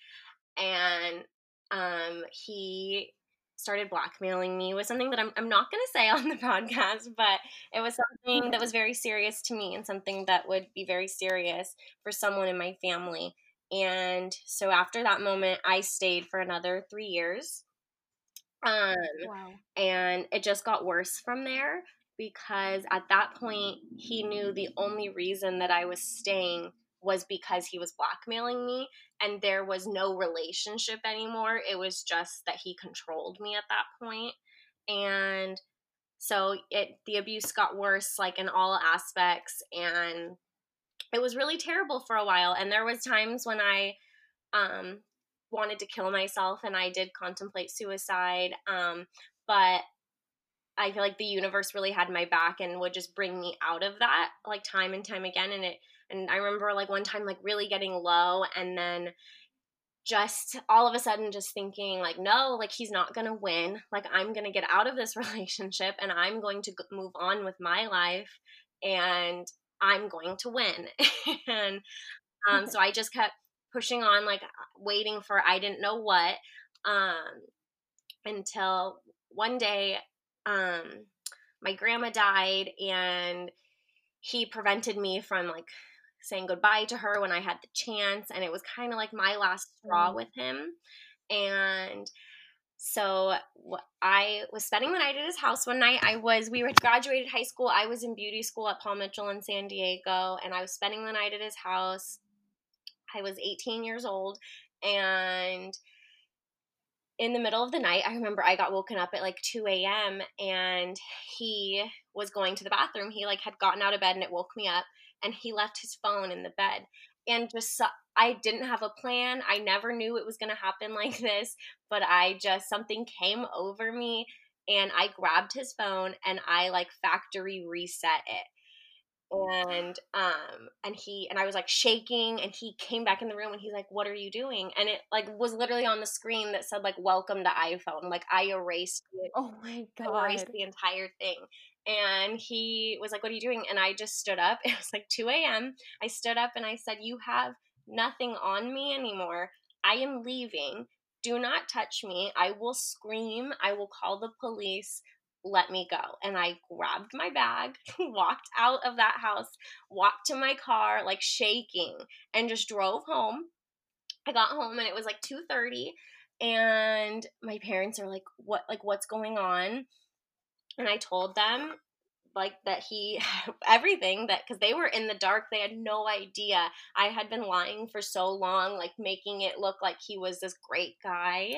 [SPEAKER 2] And um, he started blackmailing me with something that I'm, I'm not going to say on the podcast, but it was something that was very serious to me and something that would be very serious for someone in my family. And so after that moment, I stayed for another three years. Um, wow. And it just got worse from there because at that point he knew the only reason that I was staying was because he was blackmailing me and there was no relationship anymore. It was just that he controlled me at that point. And so it the abuse got worse like in all aspects and it was really terrible for a while and there was times when I um wanted to kill myself and I did contemplate suicide um but I feel like the universe really had my back and would just bring me out of that like time and time again and it and I remember like one time like really getting low and then just all of a sudden just thinking like no like he's not going to win. Like I'm going to get out of this relationship and I'm going to move on with my life and I'm going to win. And um so I just kept pushing on like waiting for I didn't know what um until one day um my grandma died and he prevented me from like saying goodbye to her when I had the chance and it was kind of like my last straw mm. with him and so I was spending the night at his house one night. I was we were graduated high school. I was in beauty school at Paul Mitchell in San Diego and I was spending the night at his house. I was 18 years old and in the middle of the night, I remember I got woken up at like 2 a.m. and he was going to the bathroom. He like had gotten out of bed and it woke me up and he left his phone in the bed. And just, I didn't have a plan. I never knew it was going to happen like this, but I just, something came over me and I grabbed his phone and I like factory reset it and um and he and I was like shaking and he came back in the room and he's like what are you doing? And it like was literally on the screen that said like welcome to iPhone. Like I erased it.
[SPEAKER 1] Oh my god
[SPEAKER 2] erased the entire thing. And he was like what are you doing? And I just stood up. It was like 2 a.m I stood up and I said you have nothing on me anymore. I am leaving. Do not touch me. I will scream. I will call the police let me go. And I grabbed my bag, walked out of that house, walked to my car, like shaking, and just drove home. I got home and it was like 2:30 and my parents are like what like what's going on? And I told them like that he everything that because they were in the dark they had no idea i had been lying for so long like making it look like he was this great guy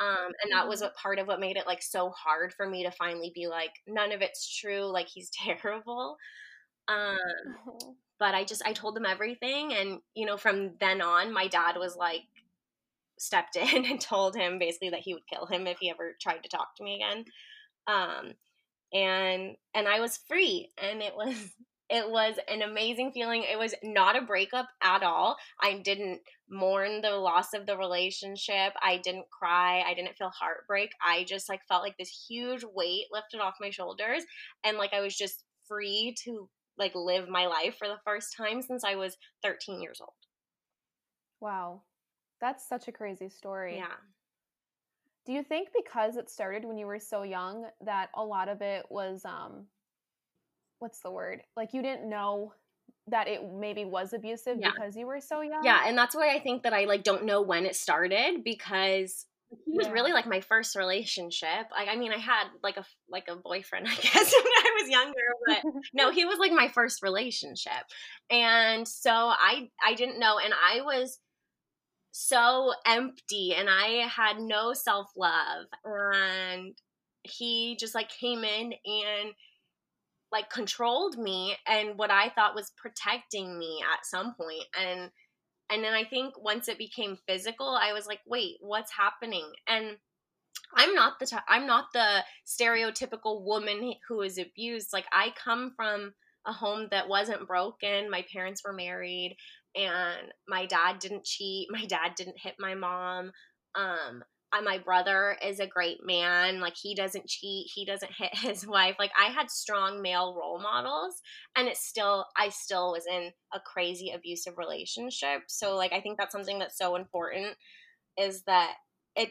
[SPEAKER 2] um, and that was mm-hmm. what part of what made it like so hard for me to finally be like none of it's true like he's terrible um, oh. but i just i told them everything and you know from then on my dad was like stepped in and told him basically that he would kill him if he ever tried to talk to me again um, and and i was free and it was it was an amazing feeling. It was not a breakup at all. I didn't mourn the loss of the relationship. I didn't cry. I didn't feel heartbreak. I just like felt like this huge weight lifted off my shoulders and like I was just free to like live my life for the first time since I was 13 years old.
[SPEAKER 1] Wow. That's such a crazy story.
[SPEAKER 2] Yeah.
[SPEAKER 1] Do you think because it started when you were so young that a lot of it was um what's the word? Like you didn't know that it maybe was abusive yeah. because you were so young.
[SPEAKER 2] Yeah, and that's why I think that I like don't know when it started because he was yeah. really like my first relationship. Like I mean, I had like a like a boyfriend, I guess, when I was younger, but no, he was like my first relationship. And so I I didn't know and I was so empty and I had no self-love and he just like came in and like controlled me and what I thought was protecting me at some point and and then I think once it became physical I was like wait what's happening? And I'm not the i I'm not the stereotypical woman who is abused like I come from a home that wasn't broken my parents were married and my dad didn't cheat my dad didn't hit my mom um Uh, my brother is a great man. Like he doesn't cheat, he doesn't hit his wife. Like I had strong male role models and it's still I still was in a crazy abusive relationship. So like I think that's something that's so important is that it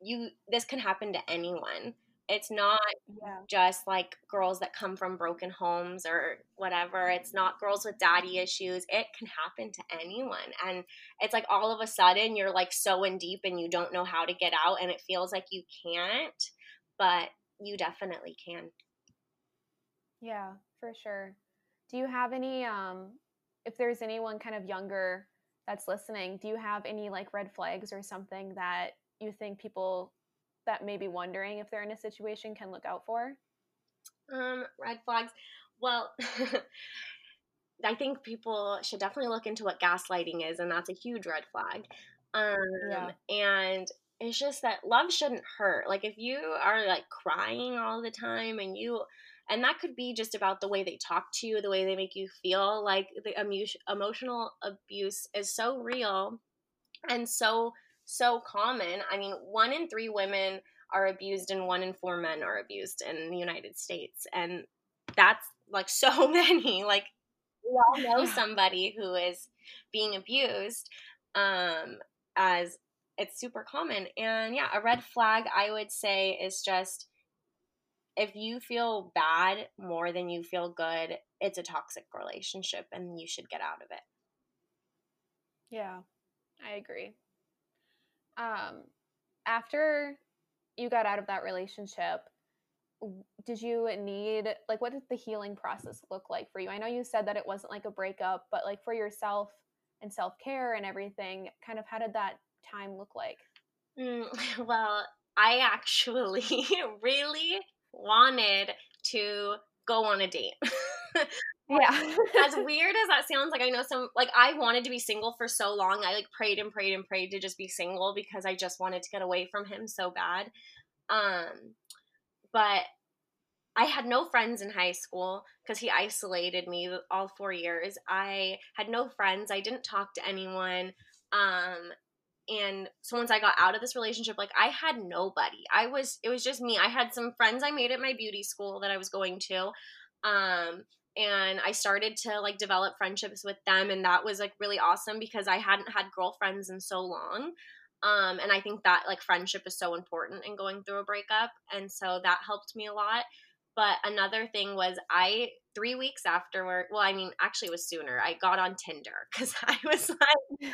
[SPEAKER 2] you this can happen to anyone. It's not yeah. just like girls that come from broken homes or whatever. It's not girls with daddy issues. It can happen to anyone. And it's like all of a sudden you're like so in deep and you don't know how to get out and it feels like you can't, but you definitely can.
[SPEAKER 1] Yeah, for sure. Do you have any um if there's anyone kind of younger that's listening, do you have any like red flags or something that you think people that may be wondering if they're in a situation can look out for?
[SPEAKER 2] Um, red flags. Well, I think people should definitely look into what gaslighting is, and that's a huge red flag. Um, yeah. And it's just that love shouldn't hurt. Like if you are like crying all the time, and you, and that could be just about the way they talk to you, the way they make you feel. Like the emu- emotional abuse is so real and so so common. I mean, one in three women are abused and one in four men are abused in the United States. And that's like so many. Like, we all know somebody who is being abused um, as it's super common. And yeah, a red flag I would say is just if you feel bad more than you feel good, it's a toxic relationship and you should get out of it.
[SPEAKER 1] Yeah, I agree um, after you got out of that relationship, did you need like what did the healing process look like for you? I know you said that it wasn't like a breakup, but like for yourself and self care and everything, kind of how did that time look like?
[SPEAKER 2] Mm, well, I actually really wanted to go on a date.
[SPEAKER 1] yeah.
[SPEAKER 2] as weird as that sounds, like I know some like I wanted to be single for so long. I like prayed and prayed and prayed to just be single because I just wanted to get away from him so bad. Um but I had no friends in high school because he isolated me all 4 years. I had no friends. I didn't talk to anyone. Um and so once I got out of this relationship, like I had nobody. I was it was just me. I had some friends I made at my beauty school that I was going to. Um and I started to like develop friendships with them and that was like really awesome because I hadn't had girlfriends in so long. Um and I think that like friendship is so important in going through a breakup and so that helped me a lot. But another thing was I three weeks afterward, well, I mean, actually it was sooner. I got on Tinder because I was like,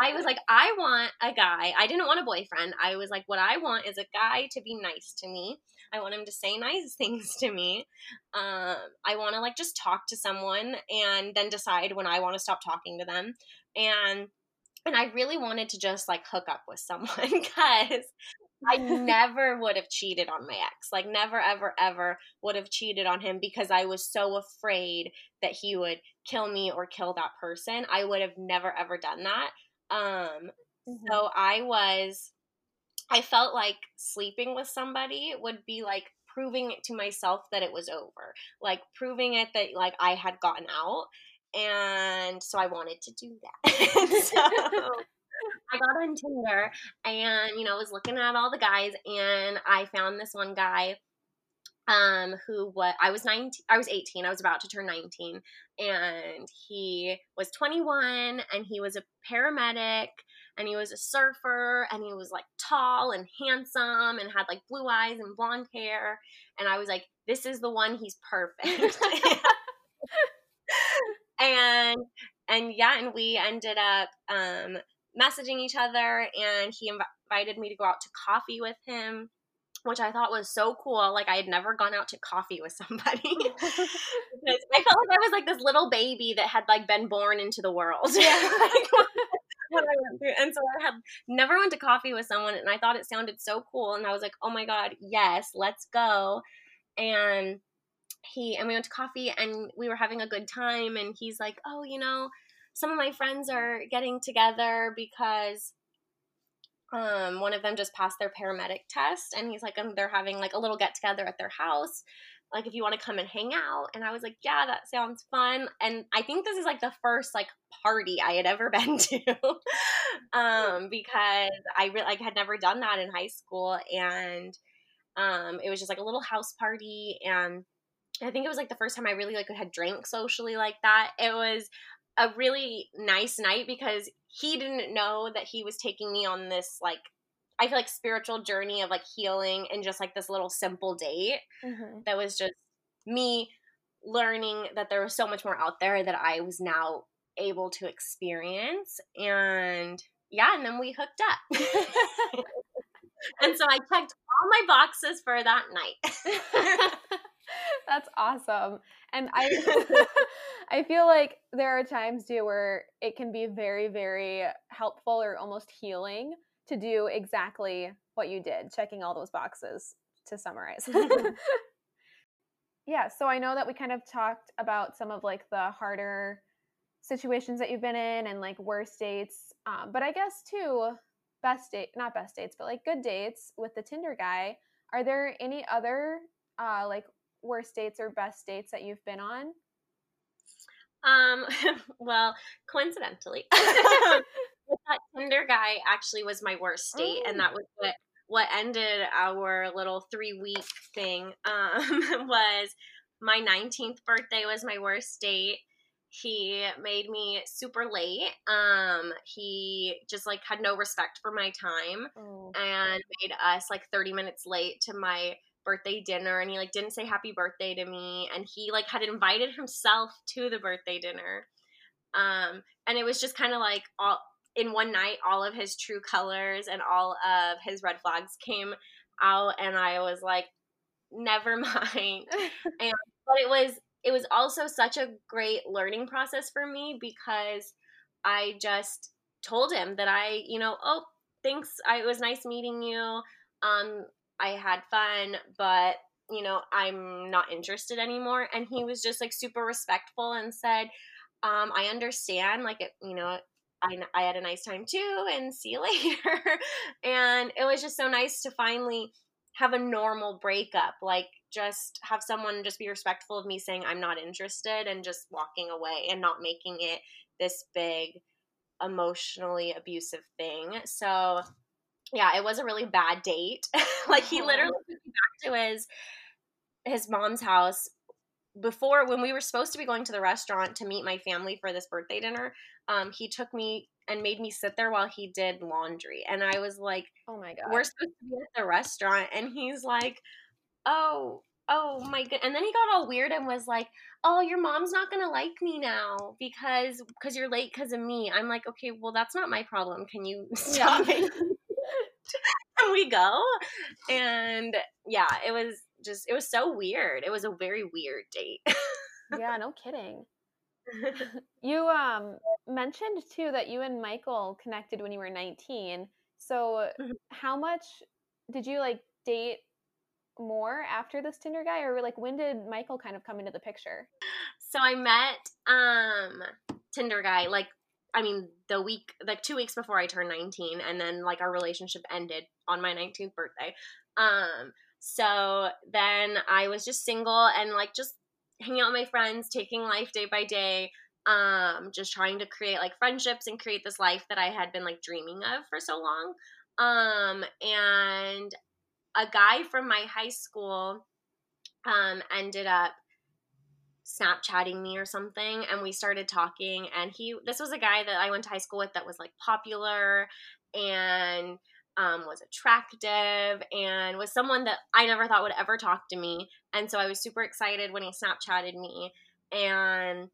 [SPEAKER 2] I was like, I want a guy. I didn't want a boyfriend. I was like, what I want is a guy to be nice to me. I want him to say nice things to me. Um, I want to like just talk to someone and then decide when I want to stop talking to them. And and I really wanted to just like hook up with someone because I never would have cheated on my ex. Like never ever ever would have cheated on him because I was so afraid that he would kill me or kill that person. I would have never ever done that. Um mm-hmm. so I was I felt like sleeping with somebody would be like proving it to myself that it was over. Like proving it that like I had gotten out. And so I wanted to do that. so I got on Tinder and, you know, was looking at all the guys and I found this one guy um who what I was 19 I was 18 I was about to turn 19 and he was 21 and he was a paramedic and he was a surfer and he was like tall and handsome and had like blue eyes and blonde hair and I was like this is the one he's perfect. And and yeah and we ended up um messaging each other and he invited me to go out to coffee with him which I thought was so cool. Like I had never gone out to coffee with somebody. I felt like I was like this little baby that had like been born into the world. Yeah. what I went through. And so I had never went to coffee with someone and I thought it sounded so cool. And I was like, oh my God, yes, let's go. And he and we went to coffee and we were having a good time and he's like, Oh, you know, some of my friends are getting together because um, one of them just passed their paramedic test and he's like um, they're having like a little get together at their house like if you want to come and hang out. And i was like yeah that sounds fun. And i think this is like the first like party i had ever been to um because i like had never done that in high school. And um it was just like a little house party. And I think it was like the first time I really like had drank socially like that. It was a really nice night because he didn't know that he was taking me on this like I feel like spiritual journey of like healing and just like this little simple date mm-hmm. that was just me learning that there was so much more out there that I was now able to experience. And yeah and then we hooked up. And so I checked all my boxes for that night
[SPEAKER 1] that's awesome and I I feel like there are times too where it can be very, very helpful or almost healing to do exactly what you did, checking all those boxes to summarize. yeah, so I know that we kind of talked about some of like the harder situations that you've been in and like worst dates. Um, but I guess too, best date, not best dates, but like good dates with the Tinder guy. Are there any other uh, like worst dates or best dates that you've been on?
[SPEAKER 2] Um, well, coincidentally, that Tinder guy actually was my worst date, and that was what what ended our little three week thing. Um, was my 19th birthday was my worst date. He made me super late. Um, he just like had no respect for my time oh. and made us like 30 minutes late to my birthday dinner and he like didn't say happy birthday to me and he like had invited himself to the birthday dinner um and it was just kind of like all in one night all of his true colors and all of his red flags came out and i was like never mind and but it was it was also such a great learning process for me because i just told him that i you know oh thanks. I, it was nice meeting you. Um, I had fun, but you know, I'm not interested anymore. And he was just like super respectful and said, um, I understand, like, it, you know, I, I had a nice time too, and see you later. and it was just so nice to finally have a normal breakup, like, just have someone just be respectful of me saying I'm not interested and just walking away and not making it this big emotionally abusive thing. So, yeah, it was a really bad date. like he literally took me back to his his mom's house before when we were supposed to be going to the restaurant to meet my family for this birthday dinner. Um, he took me and made me sit there while he did laundry, and I was like,
[SPEAKER 1] "Oh my god,
[SPEAKER 2] we're supposed to be at the restaurant," and he's like, "Oh." Oh my god! And then he got all weird and was like, "Oh, your mom's not gonna like me now because because you're late because of me." I'm like, "Okay, well that's not my problem. Can you stop yeah. and we go. And yeah it was just it was so weird. It was a very weird date.
[SPEAKER 1] Yeah no kidding. You um mentioned too that you and michael connected when you were 19 so mm-hmm. how much did you like date more after this tinder guy? Or like when did michael kind of come into the picture?
[SPEAKER 2] So i met um tinder guy like I mean, the week, like two weeks before I turned 19, and then like our relationship ended on my 19th birthday. Um, so then I was just single and like just hanging out with my friends, taking life day by day, um, just trying to create like friendships and create this life that I had been like dreaming of for so long. Um, and a guy from my high school um ended up Snapchatting me or something, and we started talking. And he, this was a guy that I went to high school with that was like popular and um, was attractive and was someone that I never thought would ever talk to me. And so I was super excited when he Snapchatted me. And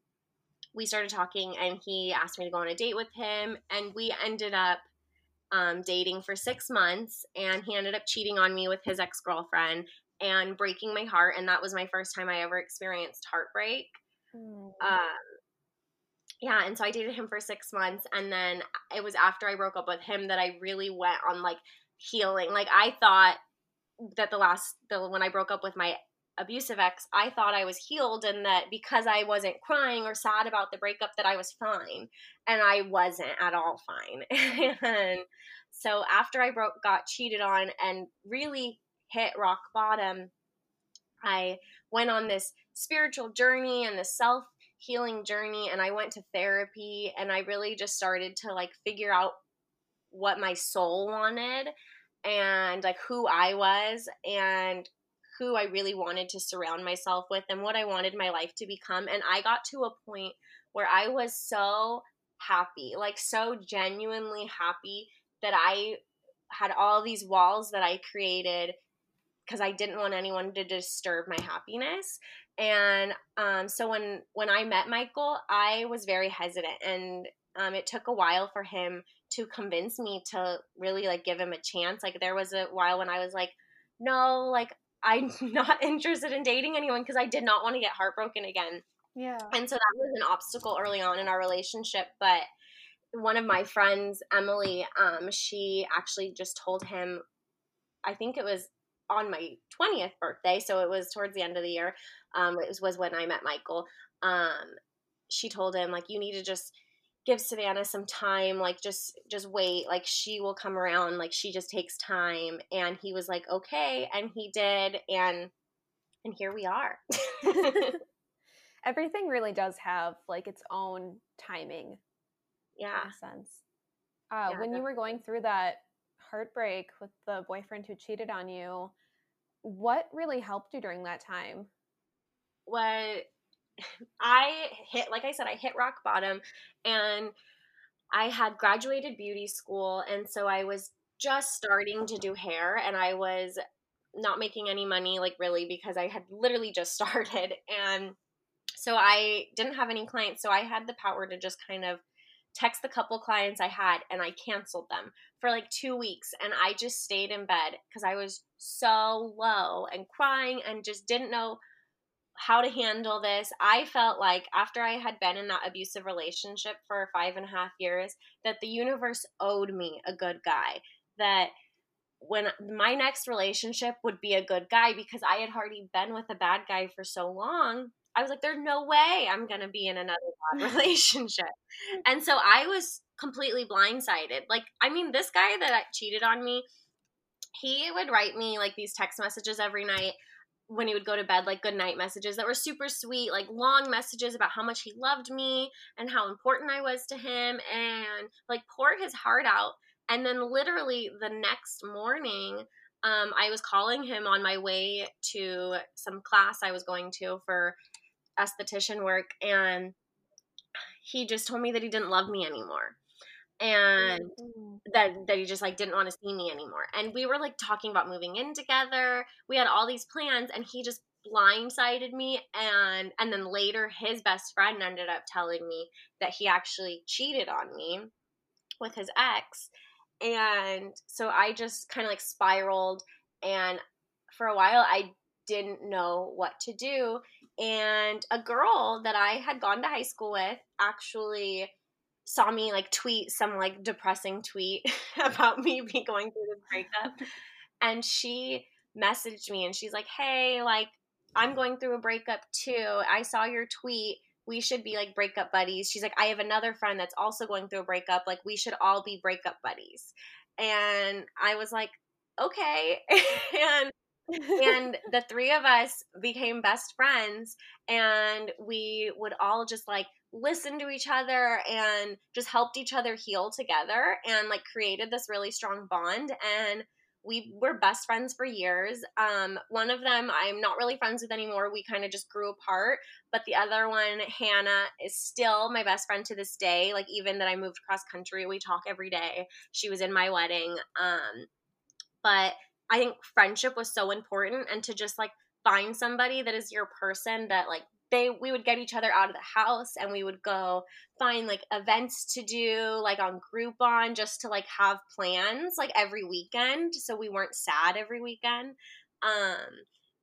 [SPEAKER 2] we started talking, and he asked me to go on a date with him. And we ended up um, dating for six months. And he ended up cheating on me with his ex girlfriend and breaking my heart. And that was my first time I ever experienced heartbreak. Mm. Um, yeah, and so I dated him for six months. And then it was after I broke up with him that I really went on like healing. Like, I thought that the last, the, when I broke up with my abusive ex, I thought I was healed and that because I wasn't crying or sad about the breakup that I was fine. And I wasn't at all fine. and so after I broke got cheated on and really hit rock bottom, I went on this spiritual journey and this self healing journey and I went to therapy and I really just started to like figure out what my soul wanted and like who I was and who I really wanted to surround myself with and what I wanted my life to become. And I got to a point where I was so happy like so genuinely happy that I had all these walls that I created because I didn't want anyone to disturb my happiness. And um, so when when I met Michael, I was very hesitant, and um, it took a while for him to convince me to really like give him a chance. Like there was a while when I was like, no, like I'm not interested in dating anyone because I did not want to get heartbroken again.
[SPEAKER 1] Yeah.
[SPEAKER 2] And so that was an obstacle early on in our relationship, but one of my friends, Emily, um, she actually just told him, I think it was on my 20th birthday, so it was towards the end of the year. Um, it was, was when I met Michael. Um, she told him like, you need to just give Savannah some time, like just just wait, like she will come around, like she just takes time. And he was like, okay, and he did, and and here we are.
[SPEAKER 1] Everything really does have like its own timing.
[SPEAKER 2] Yeah.
[SPEAKER 1] sense. Uh, yeah, when you were going through that heartbreak with the boyfriend who cheated on you, what really helped you during that time?
[SPEAKER 2] What I hit, like I said, I hit rock bottom and I had graduated beauty school. And so I was just starting to do hair and I was not making any money, like really, because I had literally just started. And so I didn't have any clients. So I had the power to just kind of text the couple clients I had and I canceled them for like two weeks. And I just stayed in bed because I was so low and crying and just didn't know how to handle this. I felt like after I had been in that abusive relationship for five and a half years, that the universe owed me a good guy. that when my next relationship would be a good guy because I had already been with a bad guy for so long. I was like, there's no way I'm going to be in another bad relationship. and so I was completely blindsided. Like, I mean, this guy that cheated on me, he would write me like these text messages every night when he would go to bed, like good night messages that were super sweet, like long messages about how much he loved me and how important I was to him and like pour his heart out. And then literally the next morning, um, I was calling him on my way to some class I was going to for esthetician work, and he just told me that he didn't love me anymore and mm-hmm. that that he just like didn't want to see me anymore. And we were like talking about moving in together. We had all these plans and he just blindsided me and and then later his best friend ended up telling me that he actually cheated on me with his ex and so I just kind of like spiraled. And for a while, I didn't know what to do. And a girl that I had gone to high school with actually saw me like tweet some like depressing tweet about me be going through this breakup. and she messaged me and she's like, Hey, like, I'm going through a breakup too. I saw your tweet we should be like breakup buddies. She's like, I have another friend that's also going through a breakup. Like, we should all be breakup buddies. And I was like, okay. and and the three of us became best friends and we would all just like listen to each other and just helped each other heal together and like created this really strong bond and we were best friends for years. Um, one of them I'm not really friends with anymore. We kind of just grew apart. But the other one, Hannah, is still my best friend to this day. Like even that I moved cross country, we talk every day. She was in my wedding. Um, but I think friendship was so important, and to just like find somebody that is your person that like they we would get each other out of the house and we would go find like events to do like on Groupon just to like have plans like every weekend so we weren't sad every weekend. Um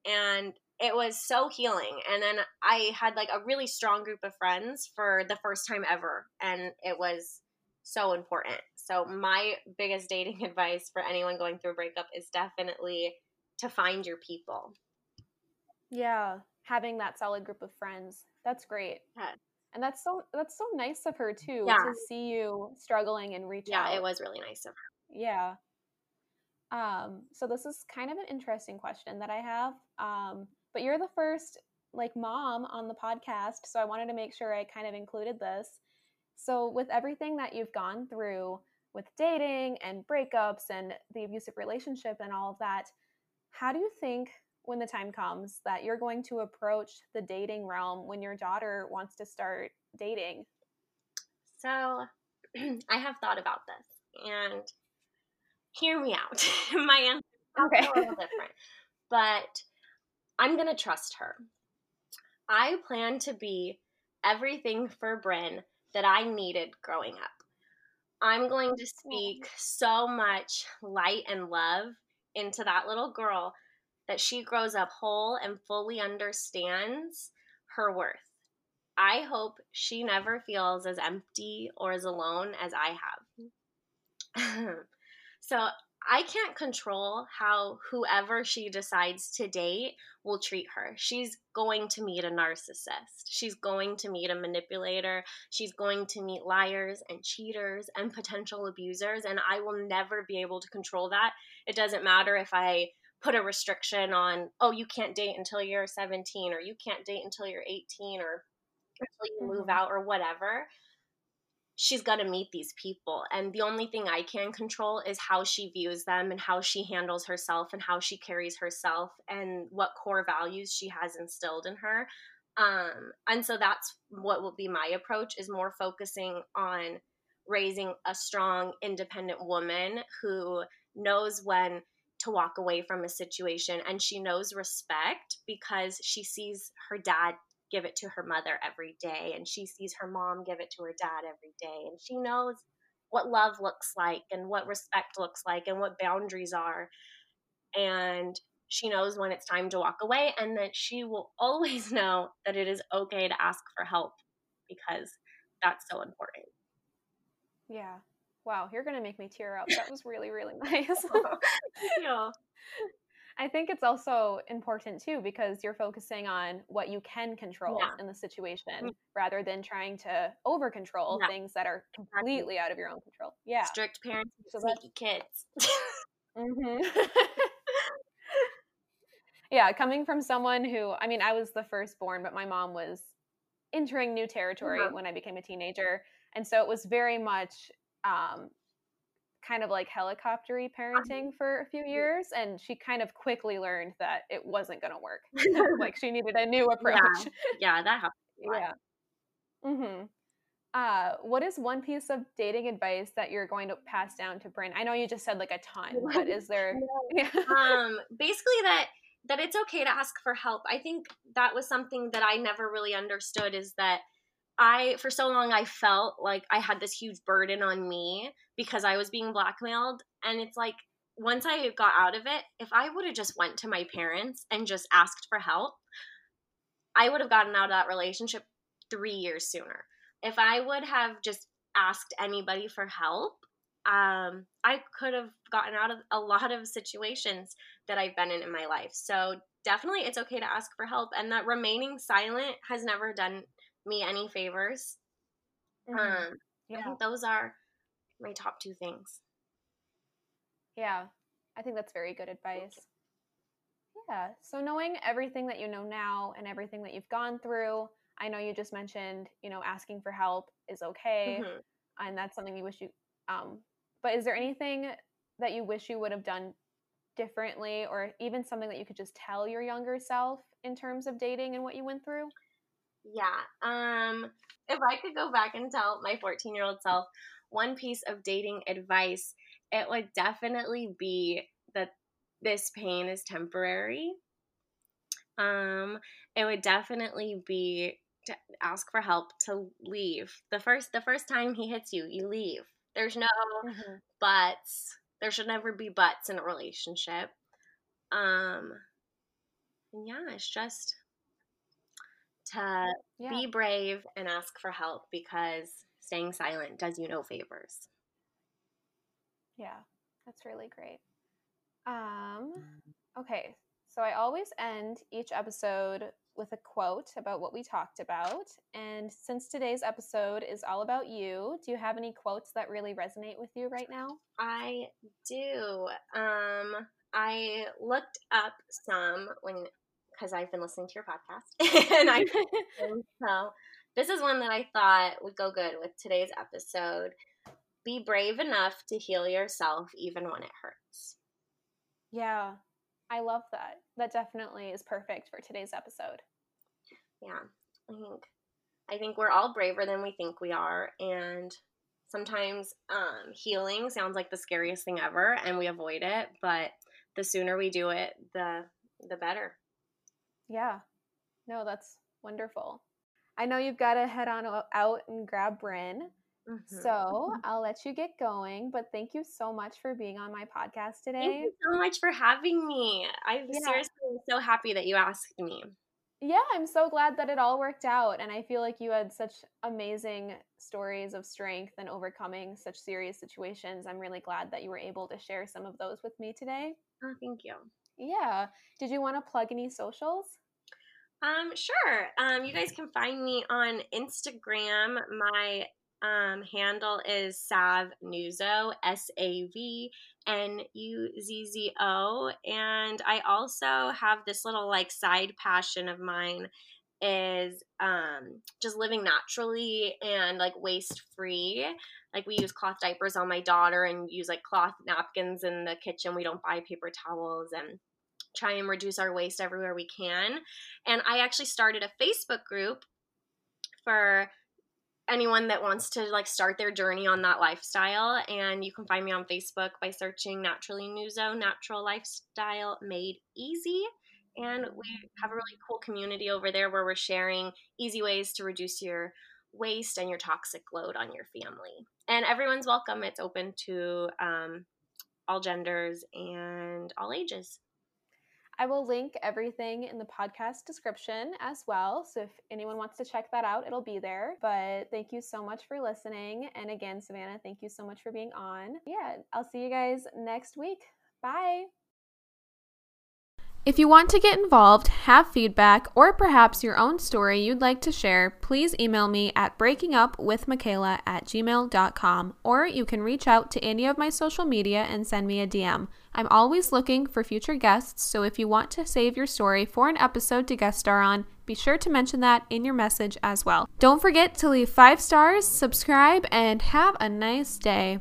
[SPEAKER 2] and it was so healing and then I had like a really strong group of friends for the first time ever and it was so important. So my biggest dating advice for anyone going through a breakup is definitely to find your people.
[SPEAKER 1] Yeah having that solid group of friends. That's great. Yeah. And that's so that's so nice of her too yeah. to see you struggling and reach
[SPEAKER 2] yeah,
[SPEAKER 1] out.
[SPEAKER 2] Yeah, it was really nice of her.
[SPEAKER 1] Yeah. Um, so this is kind of an interesting question that I have. Um, but you're the first like mom on the podcast, so I wanted to make sure I kind of included this. So with everything that you've gone through with dating and breakups and the abusive relationship and all of that, how do you think when the time comes that you're going to approach the dating realm when your daughter wants to start dating?
[SPEAKER 2] So, I have thought about this and hear me out. My answer is okay. a little different, but I'm going to trust her. I plan to be everything for Bryn that I needed growing up. I'm going to speak so much light and love into that little girl that she grows up whole and fully understands her worth. I hope she never feels as empty or as alone as I have. so I can't control how whoever she decides to date will treat her. She's going to meet a narcissist. She's going to meet a manipulator. She's going to meet liars and cheaters and potential abusers. And I will never be able to control that. It doesn't matter if I put a restriction on oh you can't date until you're 17 or you can't date until you're 18 or until you move mm-hmm. out or whatever she's got to meet these people and the only thing i can control is how she views them and how she handles herself and how she carries herself and what core values she has instilled in her um, and so that's what will be my approach is more focusing on raising a strong independent woman who knows when to walk away from a situation and she knows respect because she sees her dad give it to her mother every day and she sees her mom give it to her dad every day and she knows what love looks like and what respect looks like and what boundaries are. And she knows when it's time to walk away and that she will always know that it is okay to ask for help because that's so important.
[SPEAKER 1] Yeah Wow, you're gonna make me tear up. That was really, really nice.
[SPEAKER 2] Yeah.
[SPEAKER 1] I think it's also important too because you're focusing on what you can control
[SPEAKER 2] Yeah.
[SPEAKER 1] in the situation
[SPEAKER 2] Mm.
[SPEAKER 1] rather than trying to over control
[SPEAKER 2] Yeah.
[SPEAKER 1] things that are completely out of your own control. Yeah.
[SPEAKER 2] Strict parents,
[SPEAKER 1] So
[SPEAKER 2] sneaky kids.
[SPEAKER 1] hmm yeah, coming from someone who, I mean, I was the firstborn, but my mom was entering new territory
[SPEAKER 2] Uh-huh.
[SPEAKER 1] when I became a teenager. And so it was very much um, kind of like helicoptery parenting for a few years. And she kind of quickly learned that it wasn't going to work. like she needed a new approach.
[SPEAKER 2] yeah, that happens. lot.
[SPEAKER 1] Yeah. Mm-hmm. Uh, what is one piece of dating advice that you're going to pass down to Bryn? I know you just said like a ton, but is there? Yeah.
[SPEAKER 2] um basically that that it's okay to ask for help i think that was something that i never really understood is that i for so long i felt like i had this huge burden on me because i was being blackmailed and it's like once i got out of it if i would have just went to my parents and just asked for help i would have gotten out of that relationship three years sooner if i would have just asked anybody for help um, I could have gotten out of a lot of situations that I've been in in my life. So definitely, it's okay to ask for help, and that remaining silent has never done me any favors.
[SPEAKER 1] Mhm.
[SPEAKER 2] Um, I think those are my top two things.
[SPEAKER 1] Yeah, I think that's very good advice. Yeah. So knowing everything that you know now and everything that you've gone through, I know you just mentioned, you know, asking for help is okay,
[SPEAKER 2] Mhm.
[SPEAKER 1] and that's something you wish you. Um, but is there anything that you wish you would have done differently, or even something that you could just tell your younger self in terms of dating and what you went through?
[SPEAKER 2] Yeah. Um, if I could go back and tell my 14 year old self one piece of dating advice, it would definitely be that this pain is temporary. Um, it would definitely be to ask for help to leave. The first the first time he hits you, you leave. There's no
[SPEAKER 1] Mhm.
[SPEAKER 2] buts. There should never be buts in a relationship. Um, and yeah, it's just to
[SPEAKER 1] Yeah.
[SPEAKER 2] be brave and ask for help because staying silent does you no favors.
[SPEAKER 1] Yeah, that's really great. Um, okay, so I always end each episode with a quote about what we talked about. And since today's episode is all about you, do you have any quotes that really resonate with you right now?
[SPEAKER 2] I do. Um, I looked up some when because I've been listening to your podcast, and I so this is one that I thought would go good with today's episode. Be brave enough to heal yourself even when it hurts.
[SPEAKER 1] yeah, I love that. That definitely is perfect for today's episode.
[SPEAKER 2] Yeah, I think I think we're all braver than we think we are, and sometimes um, healing sounds like the scariest thing ever, and we avoid it. But the sooner we do it, the the better.
[SPEAKER 1] Yeah, no, that's wonderful. I know you've got to head on out and grab Bryn.
[SPEAKER 2] Mhm.
[SPEAKER 1] So I'll let you get going, but thank you so much for being on my podcast today.
[SPEAKER 2] Thank you so much for having me. I'm
[SPEAKER 1] Yeah.
[SPEAKER 2] seriously so happy that you asked me.
[SPEAKER 1] Yeah, I'm so glad that it all worked out. And I feel like you had such amazing stories of strength and overcoming such serious situations. I'm really glad that you were able to share some of those with me today.
[SPEAKER 2] Oh, thank you.
[SPEAKER 1] Yeah. Did you want to plug any socials?
[SPEAKER 2] Um, sure. Um, you guys can find me on Instagram. My um, handle is Sav Nuzzo, S A V N U Z Z O. And I also have this little like side passion of mine is um just living naturally and like waste free like we use cloth diapers on my daughter and use like cloth napkins in the kitchen we don't buy paper towels and try and reduce our waste everywhere we can. And I actually started a Facebook group for anyone that wants to like start their journey on that lifestyle. And you can find me on Facebook by searching Naturally Nuzzo Natural Lifestyle Made Easy. And we have a really cool community over there where we're sharing easy ways to reduce your waste and your toxic load on your family. And everyone's welcome. It's open to um, all genders and all ages
[SPEAKER 1] I will link everything in the podcast description as well. So if anyone wants to check that out, it'll be there. But thank you so much for listening. And again, Savannah, thank you so much for being on. Yeah, I'll see you guys next week. Bye. If you want to get involved, have feedback, or perhaps your own story you'd like to share, please email me at breakingupwithmakayla at gmail.com, or you can reach out to any of my social media and send me a DM. I'm always looking for future guests, so if you want to save your story for an episode to guest star on, be sure to mention that in your message as well. Don't forget to leave five stars, subscribe, and have a nice day.